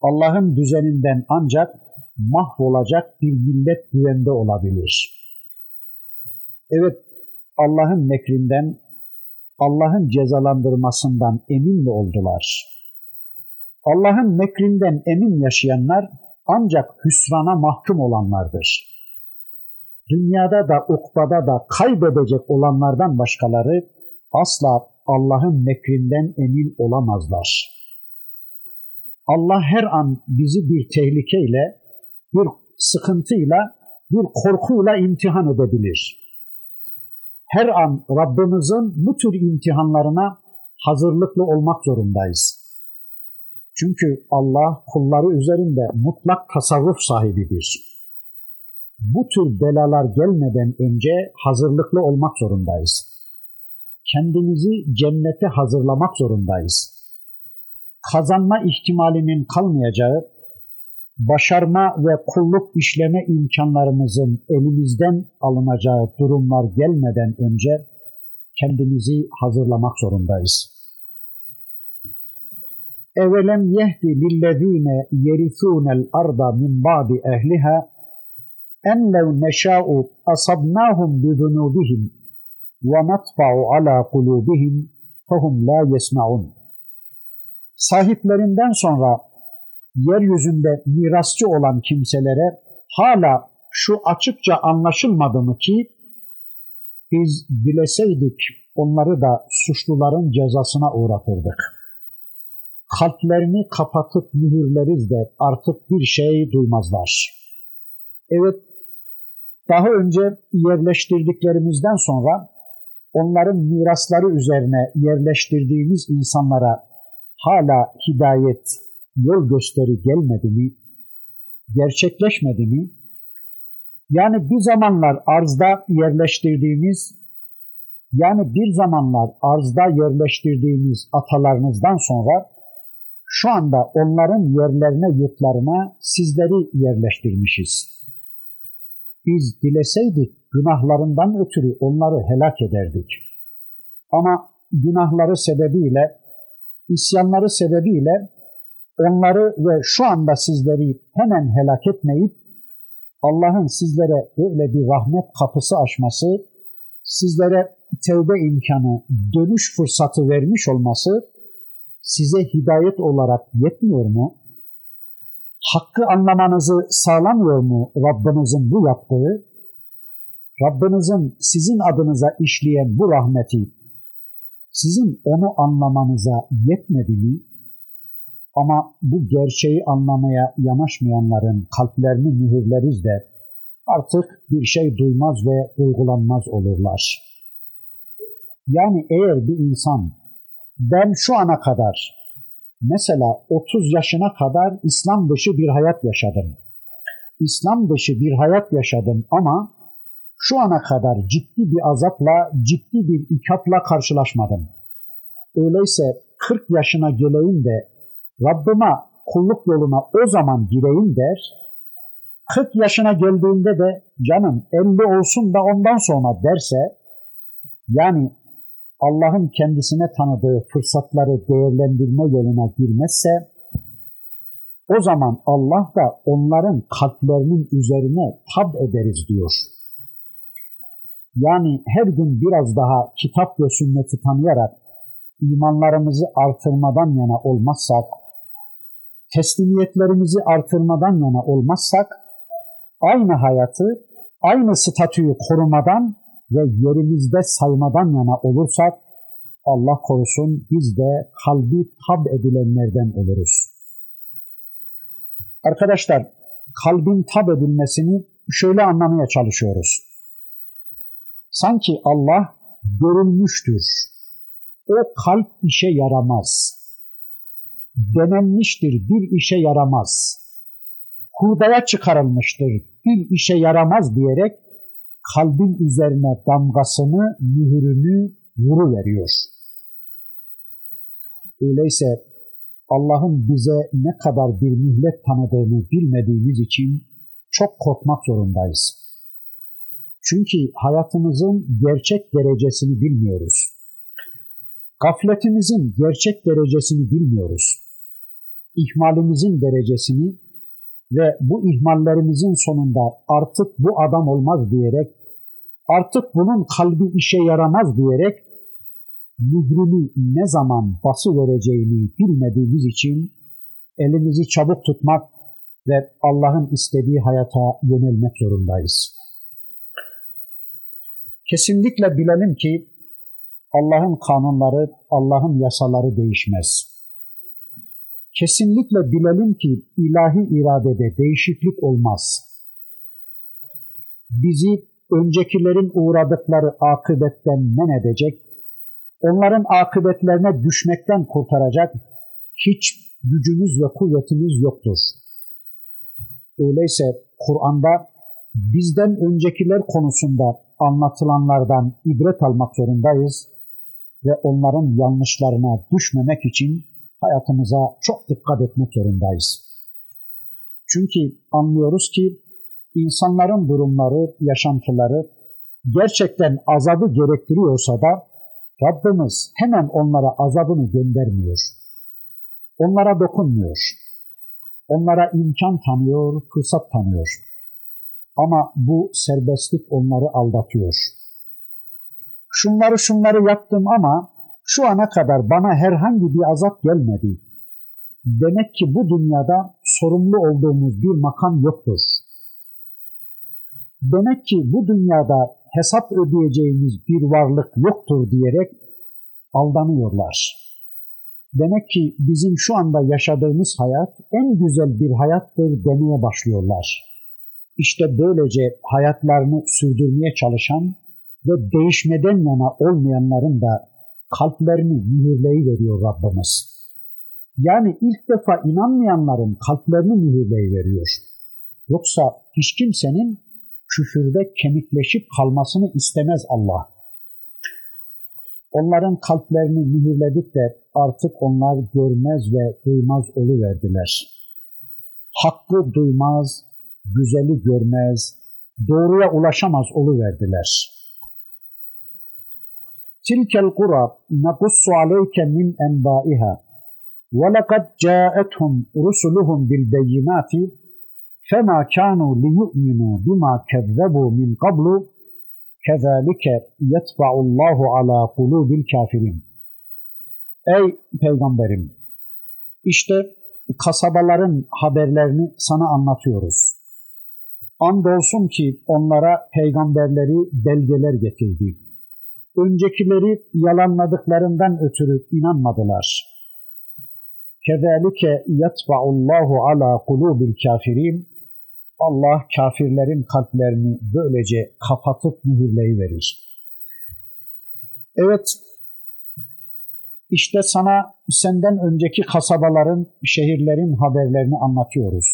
[SPEAKER 1] Allah'ın düzeninden ancak mahvolacak bir millet güvende olabilir. Evet, Allah'ın mekrinden Allah'ın cezalandırmasından emin mi oldular? Allah'ın mekrinden emin yaşayanlar ancak hüsrana mahkum olanlardır dünyada da ukbada da kaybedecek olanlardan başkaları asla Allah'ın mekrinden emin olamazlar. Allah her an bizi bir tehlikeyle, bir sıkıntıyla, bir korkuyla imtihan edebilir. Her an Rabbimizin bu tür imtihanlarına hazırlıklı olmak zorundayız. Çünkü Allah kulları üzerinde mutlak tasarruf sahibidir bu tür belalar gelmeden önce hazırlıklı olmak zorundayız. Kendimizi cennete hazırlamak zorundayız. Kazanma ihtimalinin kalmayacağı, başarma ve kulluk işleme imkanlarımızın elimizden alınacağı durumlar gelmeden önce kendimizi hazırlamak zorundayız. Evelem yehdi lillezine yerithûnel arda min ba'di ehliha en lev neşâ'u asabnâhum bizunûbihim ve natba'u ala kulûbihim fehum la yesma'un. Sahiplerinden sonra yeryüzünde mirasçı olan kimselere hala şu açıkça anlaşılmadı mı ki biz dileseydik onları da suçluların cezasına uğratırdık. Kalplerini kapatıp mühürleriz de artık bir şey duymazlar. Evet daha önce yerleştirdiklerimizden sonra onların mirasları üzerine yerleştirdiğimiz insanlara hala hidayet, yol gösteri gelmedi mi, gerçekleşmedi mi, Yani bir zamanlar arzda yerleştirdiğimiz yani bir zamanlar arzda yerleştirdiğimiz atalarınızdan sonra şu anda onların yerlerine, yurtlarına sizleri yerleştirmişiz. Biz dileseydik günahlarından ötürü onları helak ederdik. Ama günahları sebebiyle, isyanları sebebiyle onları ve şu anda sizleri hemen helak etmeyip Allah'ın sizlere böyle bir rahmet kapısı açması, sizlere tevbe imkanı, dönüş fırsatı vermiş olması size hidayet olarak yetmiyor mu? Hakkı anlamanızı sağlamıyor mu Rabbinizin bu yaptığı? Rabbinizin sizin adınıza işleyen bu rahmeti sizin onu anlamanıza yetmedi mi? Ama bu gerçeği anlamaya yanaşmayanların kalplerini mühürleriz de artık bir şey duymaz ve duygulanmaz olurlar. Yani eğer bir insan ben şu ana kadar mesela 30 yaşına kadar İslam dışı bir hayat yaşadım. İslam dışı bir hayat yaşadım ama şu ana kadar ciddi bir azapla, ciddi bir ikapla karşılaşmadım. Öyleyse 40 yaşına geleyim de Rabbime kulluk yoluna o zaman gireyim der. 40 yaşına geldiğinde de canım 50 olsun da ondan sonra derse yani Allah'ın kendisine tanıdığı fırsatları değerlendirme yoluna girmezse o zaman Allah da onların kalplerinin üzerine tab ederiz diyor. Yani her gün biraz daha kitap ve sünneti tanıyarak imanlarımızı artırmadan yana olmazsak, teslimiyetlerimizi artırmadan yana olmazsak, aynı hayatı, aynı statüyü korumadan ve yerimizde saymadan yana olursak, Allah korusun biz de kalbi tab edilenlerden oluruz. Arkadaşlar, kalbin tab edilmesini şöyle anlamaya çalışıyoruz. Sanki Allah görülmüştür. O kalp işe yaramaz. Denenmiştir, bir işe yaramaz. Hurdaya çıkarılmıştır, bir işe yaramaz diyerek kalbin üzerine damgasını, mühürünü vuru veriyor. Öyleyse Allah'ın bize ne kadar bir mühlet tanıdığını bilmediğimiz için çok korkmak zorundayız. Çünkü hayatımızın gerçek derecesini bilmiyoruz. Gafletimizin gerçek derecesini bilmiyoruz. İhmalimizin derecesini ve bu ihmallerimizin sonunda artık bu adam olmaz diyerek, artık bunun kalbi işe yaramaz diyerek mührünü ne zaman bası vereceğini bilmediğimiz için elimizi çabuk tutmak ve Allah'ın istediği hayata yönelmek zorundayız. Kesinlikle bilelim ki Allah'ın kanunları, Allah'ın yasaları değişmez. Kesinlikle bilelim ki ilahi iradede değişiklik olmaz. Bizi öncekilerin uğradıkları akıbetten men edecek, onların akıbetlerine düşmekten kurtaracak hiç gücümüz ve kuvvetimiz yoktur. Öyleyse Kur'an'da bizden öncekiler konusunda anlatılanlardan ibret almak zorundayız ve onların yanlışlarına düşmemek için hayatımıza çok dikkat etmek zorundayız. Çünkü anlıyoruz ki insanların durumları, yaşantıları gerçekten azabı gerektiriyorsa da Rabbimiz hemen onlara azabını göndermiyor. Onlara dokunmuyor. Onlara imkan tanıyor, fırsat tanıyor. Ama bu serbestlik onları aldatıyor. Şunları şunları yaptım ama şu ana kadar bana herhangi bir azap gelmedi. Demek ki bu dünyada sorumlu olduğumuz bir makam yoktur. Demek ki bu dünyada hesap ödeyeceğimiz bir varlık yoktur diyerek aldanıyorlar. Demek ki bizim şu anda yaşadığımız hayat en güzel bir hayattır demeye başlıyorlar. İşte böylece hayatlarını sürdürmeye çalışan ve değişmeden yana olmayanların da kalplerini mühürleyi Rabbimiz. Yani ilk defa inanmayanların kalplerini mühürleyi veriyor. Yoksa hiç kimsenin küfürde kemikleşip kalmasını istemez Allah. Onların kalplerini mühürledik de artık onlar görmez ve duymaz verdiler. Hakkı duymaz, güzeli görmez, doğruya ulaşamaz verdiler. Tilkel kura nakussu aleyke min enbaiha وَلَقَدْ جَاءَتْهُمْ رُسُلُهُمْ بِالْبَيِّنَاتِ فَمَا كَانُوا لِيُؤْمِنُوا بِمَا كَذَّبُوا مِنْ قَبْلُ كَذَٰلِكَ يَتْبَعُ اللّٰهُ عَلَى قُلُوبِ الْكَافِرِينَ Ey Peygamberim! İşte kasabaların haberlerini sana anlatıyoruz. Andolsun ki onlara peygamberleri belgeler getirdi. Öncekileri yalanladıklarından ötürü inanmadılar. Kezalike yatba'ullahu ala kulubil kafirin. Allah kafirlerin kalplerini böylece kapatıp mühürleyiverir. Evet, işte sana senden önceki kasabaların, şehirlerin haberlerini anlatıyoruz.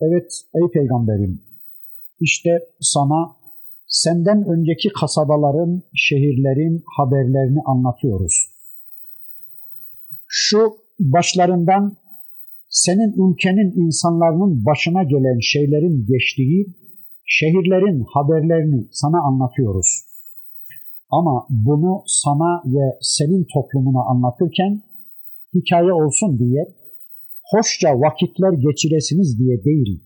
[SPEAKER 1] Evet ey peygamberim, işte sana senden önceki kasabaların, şehirlerin haberlerini anlatıyoruz. Şu başlarından senin ülkenin insanların başına gelen şeylerin geçtiği şehirlerin haberlerini sana anlatıyoruz. Ama bunu sana ve senin toplumuna anlatırken hikaye olsun diye, hoşça vakitler geçiresiniz diye değil.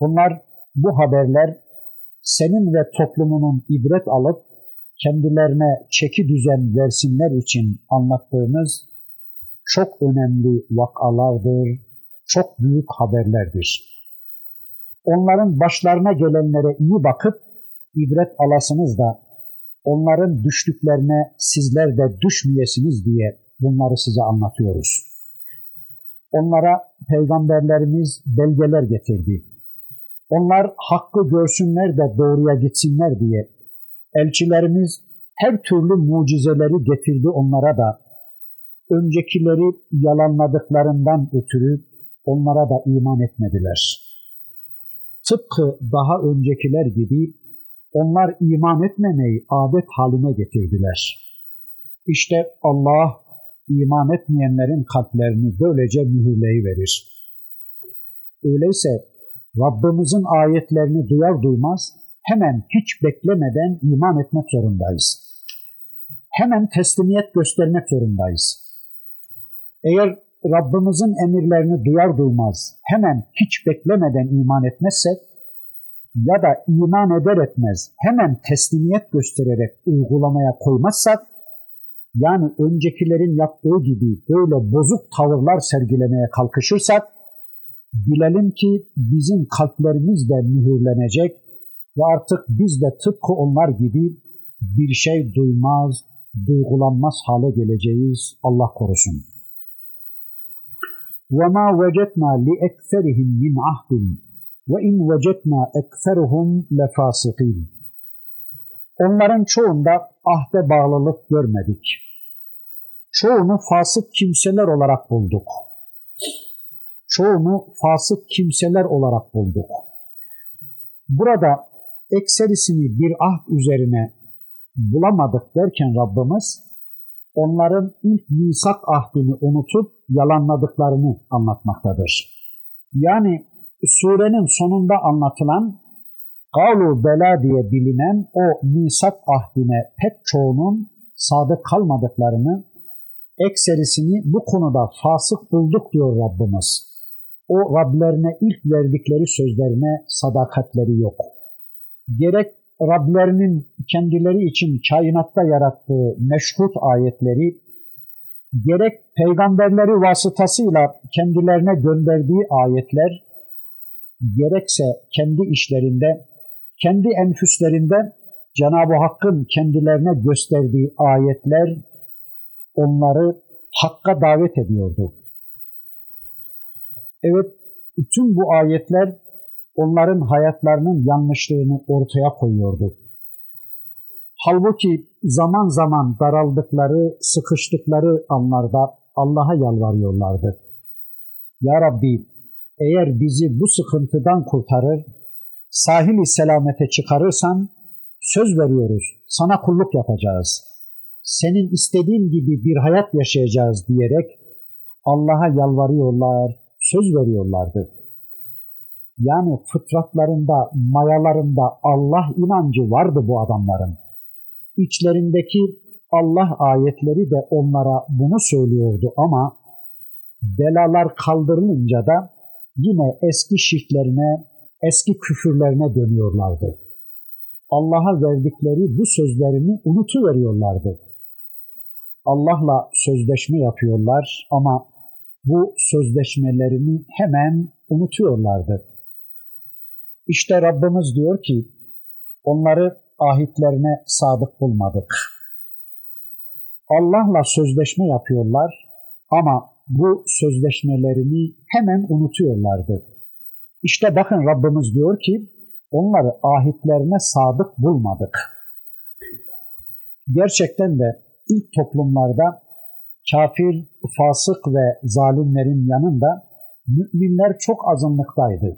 [SPEAKER 1] Bunlar, bu haberler senin ve toplumunun ibret alıp kendilerine çeki düzen versinler için anlattığımız çok önemli vakalardır, çok büyük haberlerdir. Onların başlarına gelenlere iyi bakıp ibret alasınız da onların düştüklerine sizler de düşmeyesiniz diye bunları size anlatıyoruz. Onlara peygamberlerimiz belgeler getirdi. Onlar hakkı görsünler de doğruya gitsinler diye elçilerimiz her türlü mucizeleri getirdi onlara da öncekileri yalanladıklarından ötürü onlara da iman etmediler. Tıpkı daha öncekiler gibi onlar iman etmemeyi adet haline getirdiler. İşte Allah iman etmeyenlerin kalplerini böylece mühürleyiverir. Öyleyse Rabbimizin ayetlerini duyar duymaz hemen hiç beklemeden iman etmek zorundayız. Hemen teslimiyet göstermek zorundayız. Eğer Rabbimizin emirlerini duyar duymaz hemen hiç beklemeden iman etmezsek ya da iman eder etmez hemen teslimiyet göstererek uygulamaya koymazsak yani öncekilerin yaptığı gibi böyle bozuk tavırlar sergilemeye kalkışırsak bilelim ki bizim kalplerimiz de mühürlenecek ve artık biz de tıpkı onlar gibi bir şey duymaz, duygulanmaz hale geleceğiz. Allah korusun. وَمَا وَجَدْنَا لِأَكْثَرِهِمْ مِنْ عَهْدٍ وَاِنْ وَجَدْنَا اَكْثَرُهُمْ لَفَاسِقِينَ Onların çoğunda ahde bağlılık görmedik. Çoğunu fasık kimseler olarak bulduk. Çoğunu fasık kimseler olarak bulduk. Burada ekserisini bir ahd üzerine bulamadık derken Rabbimiz onların ilk misak ahdini unutup yalanladıklarını anlatmaktadır. Yani surenin sonunda anlatılan Galu Bela diye bilinen o misak ahdine pek çoğunun sadık kalmadıklarını, ekserisini bu konuda fasık bulduk diyor Rabbimiz. O Rablerine ilk verdikleri sözlerine sadakatleri yok. Gerek Rablerinin kendileri için kainatta yarattığı meşhut ayetleri, gerek peygamberleri vasıtasıyla kendilerine gönderdiği ayetler, gerekse kendi işlerinde, kendi enfüslerinde Cenab-ı Hakk'ın kendilerine gösterdiği ayetler onları Hakk'a davet ediyordu. Evet, bütün bu ayetler onların hayatlarının yanlışlığını ortaya koyuyordu. Halbuki zaman zaman daraldıkları, sıkıştıkları anlarda Allah'a yalvarıyorlardı. Ya Rabbi eğer bizi bu sıkıntıdan kurtarır, sahili selamete çıkarırsan söz veriyoruz, sana kulluk yapacağız. Senin istediğin gibi bir hayat yaşayacağız diyerek Allah'a yalvarıyorlar, söz veriyorlardı. Yani fıtratlarında, mayalarında Allah inancı vardı bu adamların. İçlerindeki Allah ayetleri de onlara bunu söylüyordu ama belalar kaldırılınca da yine eski şirklerine, eski küfürlerine dönüyorlardı. Allah'a verdikleri bu sözlerini unutuveriyorlardı. Allah'la sözleşme yapıyorlar ama bu sözleşmelerini hemen unutuyorlardı. İşte Rabbimiz diyor ki, onları ahitlerine sadık bulmadık. Allah'la sözleşme yapıyorlar ama bu sözleşmelerini hemen unutuyorlardı. İşte bakın Rabbimiz diyor ki, onları ahitlerine sadık bulmadık. Gerçekten de ilk toplumlarda kafir, fasık ve zalimlerin yanında müminler çok azınlıktaydı.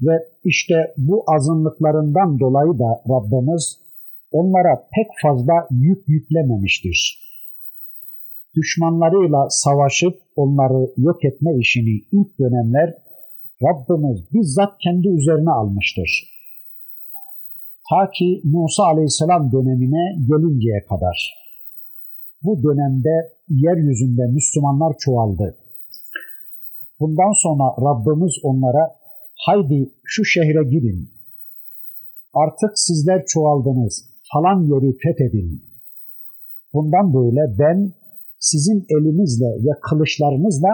[SPEAKER 1] Ve işte bu azınlıklarından dolayı da Rabbimiz onlara pek fazla yük yüklememiştir. Düşmanlarıyla savaşıp onları yok etme işini ilk dönemler Rabbimiz bizzat kendi üzerine almıştır. Ta ki Musa Aleyhisselam dönemine gelinceye kadar. Bu dönemde yeryüzünde Müslümanlar çoğaldı. Bundan sonra Rabbimiz onlara haydi şu şehre girin. Artık sizler çoğaldınız. Falan yeri fethedin. Bundan böyle ben sizin elinizle ve kılıçlarınızla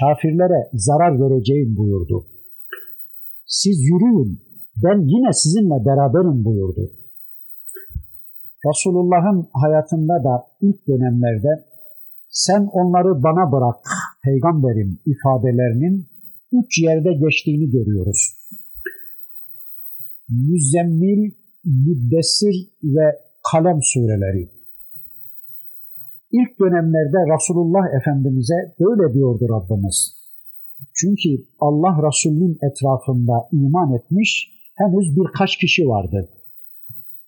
[SPEAKER 1] kafirlere zarar vereceğim buyurdu. Siz yürüyün, ben yine sizinle beraberim buyurdu. Resulullah'ın hayatında da ilk dönemlerde sen onları bana bırak peygamberim ifadelerinin üç yerde geçtiğini görüyoruz. Müzzemmil, Müddessir ve Kalem sureleri. İlk dönemlerde Resulullah Efendimiz'e böyle diyordu Rabbimiz. Çünkü Allah Resulü'nün etrafında iman etmiş henüz birkaç kişi vardı.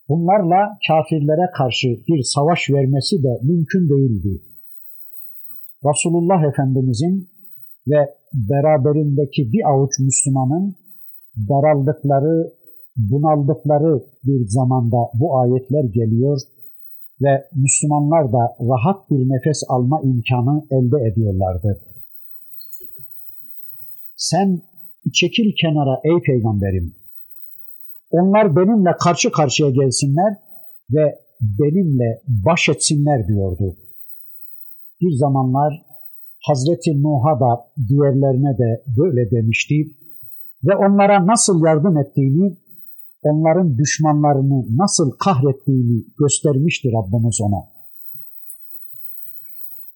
[SPEAKER 1] Bunlarla kafirlere karşı bir savaş vermesi de mümkün değildi. Resulullah Efendimizin ve beraberindeki bir avuç Müslümanın daraldıkları, bunaldıkları bir zamanda bu ayetler geliyor ve Müslümanlar da rahat bir nefes alma imkanı elde ediyorlardı. Sen çekil kenara ey peygamberim. Onlar benimle karşı karşıya gelsinler ve benimle baş etsinler diyordu. Bir zamanlar Hazreti Nuh'a da diğerlerine de böyle demişti ve onlara nasıl yardım ettiğini, onların düşmanlarını nasıl kahrettiğini göstermişti Rabbimiz ona.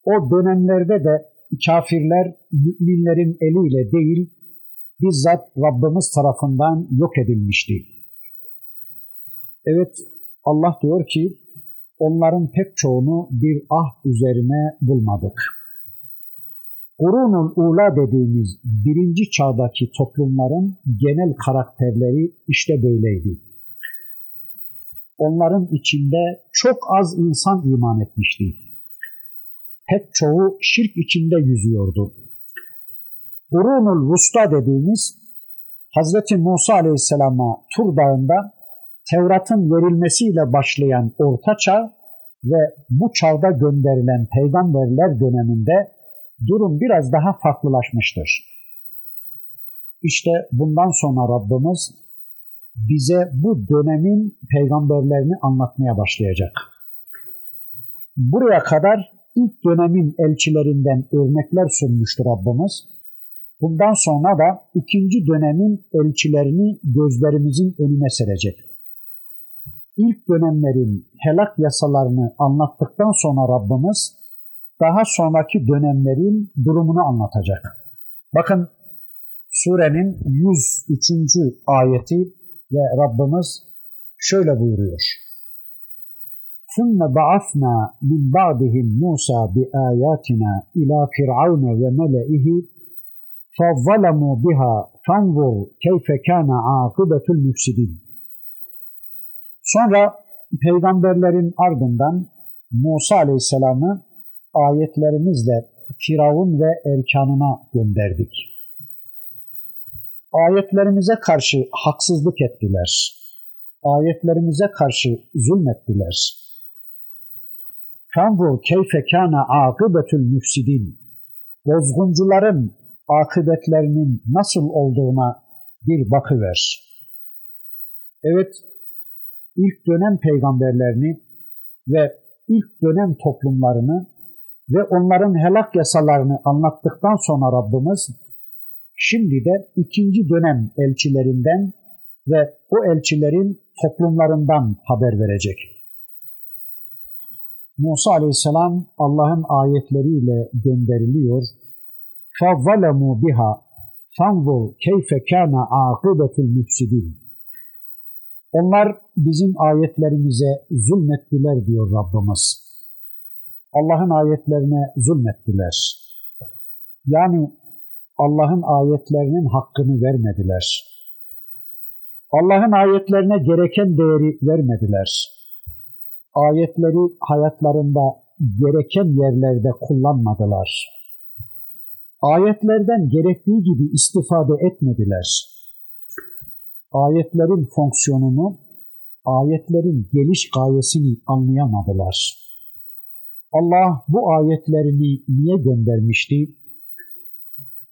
[SPEAKER 1] O dönemlerde de kafirler müminlerin eliyle değil, bizzat Rabbimiz tarafından yok edilmişti. Evet, Allah diyor ki, onların pek çoğunu bir ah üzerine bulmadık. Kurunun ula dediğimiz birinci çağdaki toplumların genel karakterleri işte böyleydi. Onların içinde çok az insan iman etmişti. Pek çoğu şirk içinde yüzüyordu. Kurunul Vusta dediğimiz Hazreti Musa Aleyhisselam'a Tur Dağı'nda Tevrat'ın verilmesiyle başlayan Orta Çağ ve bu çağda gönderilen peygamberler döneminde durum biraz daha farklılaşmıştır. İşte bundan sonra Rabbimiz bize bu dönemin peygamberlerini anlatmaya başlayacak. Buraya kadar ilk dönemin elçilerinden örnekler sunmuştur Rabbimiz. Bundan sonra da ikinci dönemin elçilerini gözlerimizin önüne serecek İlk dönemlerin helak yasalarını anlattıktan sonra Rabbimiz daha sonraki dönemlerin durumunu anlatacak. Bakın surenin 103. ayeti ve Rabbimiz şöyle buyuruyor. ثُمَّ بَعَثْنَا مِنْ بَعْدِهِمْ مُوسَى بِآيَاتِنَا إِلَى فِرْعَوْنَ وَمَلَئِهِ فَظَّلَمُوا بِهَا fanzur keyfe kana akibetul müfsidin. Sonra peygamberlerin ardından Musa Aleyhisselam'ı ayetlerimizle Firavun ve erkanına gönderdik. Ayetlerimize karşı haksızlık ettiler. Ayetlerimize karşı zulmettiler. Fanzur keyfe kana akibetul müfsidin. Bozguncuların akıbetlerinin nasıl olduğuna bir bakıver. Evet, ilk dönem peygamberlerini ve ilk dönem toplumlarını ve onların helak yasalarını anlattıktan sonra Rabbimiz şimdi de ikinci dönem elçilerinden ve o elçilerin toplumlarından haber verecek. Musa aleyhisselam Allah'ın ayetleriyle gönderiliyor. فَظَّلَمُوا بِهَا فَانْظُرْ كَيْفَ كَانَ عَاقِبَةُ الْمُفْسِدِينَ onlar bizim ayetlerimize zulmettiler diyor Rabbimiz. Allah'ın ayetlerine zulmettiler. Yani Allah'ın ayetlerinin hakkını vermediler. Allah'ın ayetlerine gereken değeri vermediler. Ayetleri hayatlarında gereken yerlerde kullanmadılar. Ayetlerden gerektiği gibi istifade etmediler. Ayetlerin fonksiyonunu, ayetlerin geliş gayesini anlayamadılar. Allah bu ayetlerini niye göndermişti?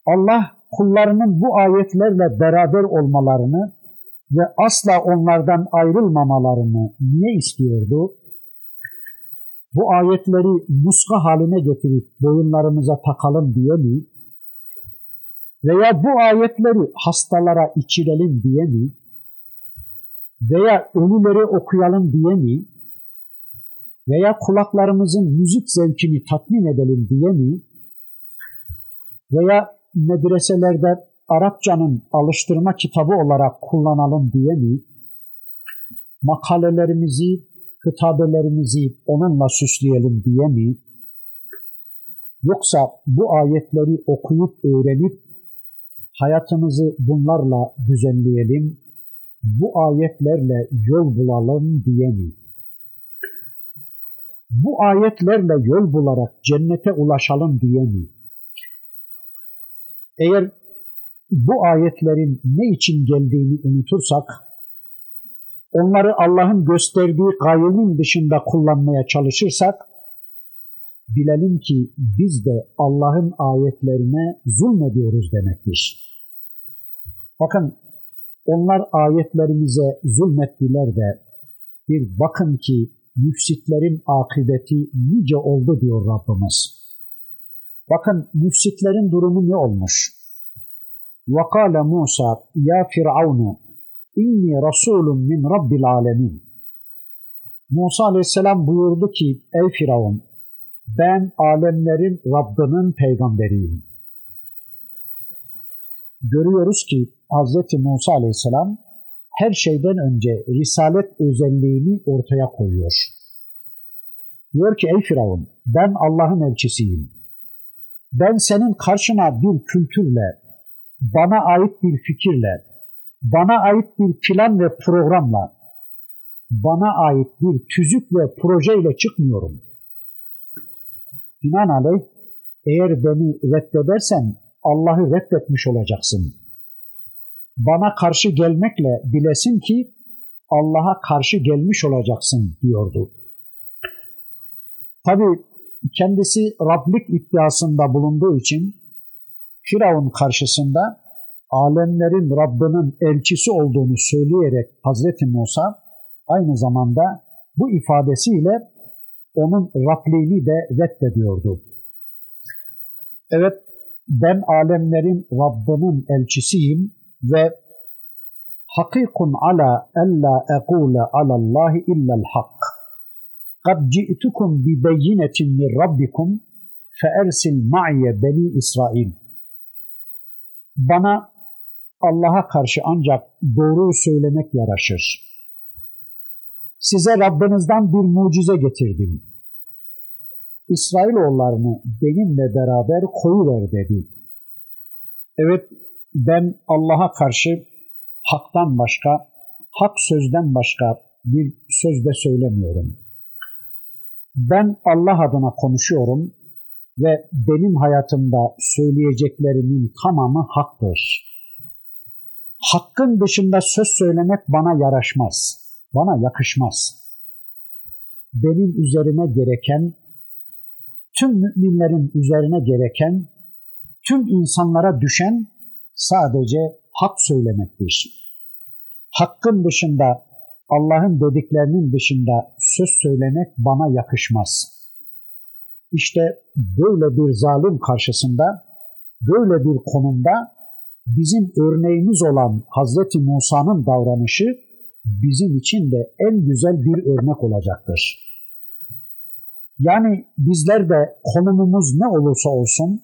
[SPEAKER 1] Allah kullarının bu ayetlerle beraber olmalarını ve asla onlardan ayrılmamalarını niye istiyordu? Bu ayetleri muska haline getirip boyunlarımıza takalım diye mi? Veya bu ayetleri hastalara içirelim diye mi? Veya ölüleri okuyalım diye mi? Veya kulaklarımızın müzik zevkini tatmin edelim diye mi? Veya medreselerde Arapçanın alıştırma kitabı olarak kullanalım diye mi? Makalelerimizi, kitabelerimizi onunla süsleyelim diye mi? Yoksa bu ayetleri okuyup öğrenip hayatımızı bunlarla düzenleyelim, bu ayetlerle yol bulalım diye mi? Bu ayetlerle yol bularak cennete ulaşalım diye mi? Eğer bu ayetlerin ne için geldiğini unutursak, onları Allah'ın gösterdiği gayenin dışında kullanmaya çalışırsak, bilelim ki biz de Allah'ın ayetlerine zulmediyoruz demektir. Bakın onlar ayetlerimize zulmettiler de bir bakın ki müfsitlerin akıbeti nice oldu diyor Rabbimiz. Bakın müfsitlerin durumu ne olmuş? وَقَالَ مُوسَى يَا فِرْعَوْنُ اِنِّي رَسُولٌ مِنْ رَبِّ الْعَالَمِينَ Musa aleyhisselam buyurdu ki ey Firavun ben alemlerin Rabbinin peygamberiyim. Görüyoruz ki Hz. Musa aleyhisselam her şeyden önce risalet özelliğini ortaya koyuyor. Diyor ki ey Firavun ben Allah'ın elçisiyim. Ben senin karşına bir kültürle, bana ait bir fikirle, bana ait bir plan ve programla, bana ait bir tüzük ve projeyle çıkmıyorum. Binaenaleyh eğer beni reddedersen Allah'ı reddetmiş olacaksın. Bana karşı gelmekle bilesin ki Allah'a karşı gelmiş olacaksın diyordu. Tabi kendisi Rablik iddiasında bulunduğu için Firavun karşısında alemlerin Rabbinin elçisi olduğunu söyleyerek Hazreti Musa aynı zamanda bu ifadesiyle onun Rabliğini de reddediyordu. Evet ben alemlerin Rabbinin elçisiyim ve hakikun ala ella ekule alallahi illel hak. Kad ci'tukum bi beyinetin min rabbikum fe ersil ma'iye beni İsrail. Bana Allah'a karşı ancak doğruyu söylemek yaraşır. Size Rabbinizden bir mucize getirdim. İsrailoğullarını benimle beraber koyuver dedi. Evet, ben Allah'a karşı haktan başka, hak sözden başka bir söz de söylemiyorum. Ben Allah adına konuşuyorum ve benim hayatımda söyleyeceklerimin tamamı haktır. Hakkın dışında söz söylemek bana yaraşmaz, bana yakışmaz. Benim üzerime gereken, tüm müminlerin üzerine gereken, tüm insanlara düşen sadece hak söylemektir. Hakkın dışında, Allah'ın dediklerinin dışında söz söylemek bana yakışmaz. İşte böyle bir zalim karşısında, böyle bir konumda bizim örneğimiz olan Hazreti Musa'nın davranışı bizim için de en güzel bir örnek olacaktır. Yani bizler de konumumuz ne olursa olsun,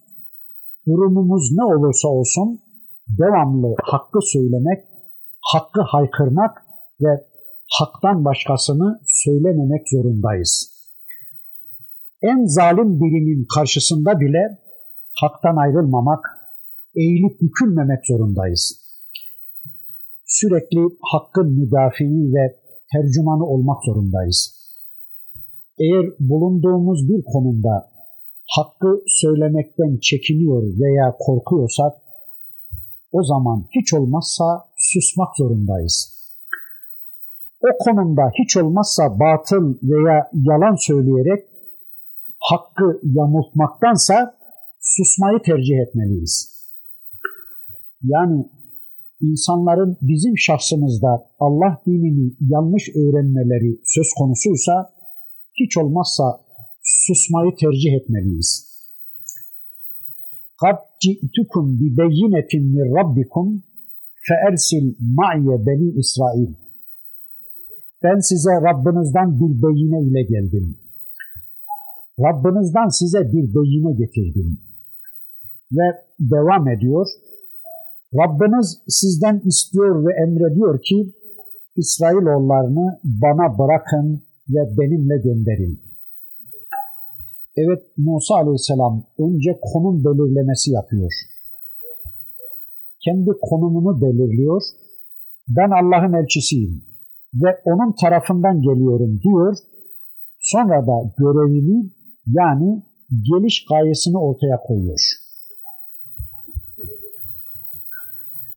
[SPEAKER 1] durumumuz ne olursa olsun devamlı hakkı söylemek, hakkı haykırmak ve haktan başkasını söylememek zorundayız. En zalim birinin karşısında bile haktan ayrılmamak, eğilip bükülmemek zorundayız. Sürekli hakkın müdafiği ve tercümanı olmak zorundayız. Eğer bulunduğumuz bir konumda hakkı söylemekten çekiniyor veya korkuyorsak, o zaman hiç olmazsa susmak zorundayız. O konumda hiç olmazsa batıl veya yalan söyleyerek hakkı yamultmaktansa susmayı tercih etmeliyiz. Yani insanların bizim şahsımızda Allah dinini yanlış öğrenmeleri söz konusuysa hiç olmazsa susmayı tercih etmeliyiz. قَدْ جِئْتُكُمْ بِبَيِّنَةٍ مِنْ رَبِّكُمْ فَاَرْسِلْ مَعْيَ بَنِي İsrail. Ben size Rabbinizden bir beyine ile geldim. Rabbinizden size bir beyine getirdim. Ve devam ediyor. Rabbiniz sizden istiyor ve emrediyor ki İsrailoğullarını bana bırakın ve benimle gönderin. Evet Musa aleyhisselam önce konum belirlemesi yapıyor. Kendi konumunu belirliyor. Ben Allah'ın elçisiyim ve onun tarafından geliyorum diyor. Sonra da görevini yani geliş gayesini ortaya koyuyor.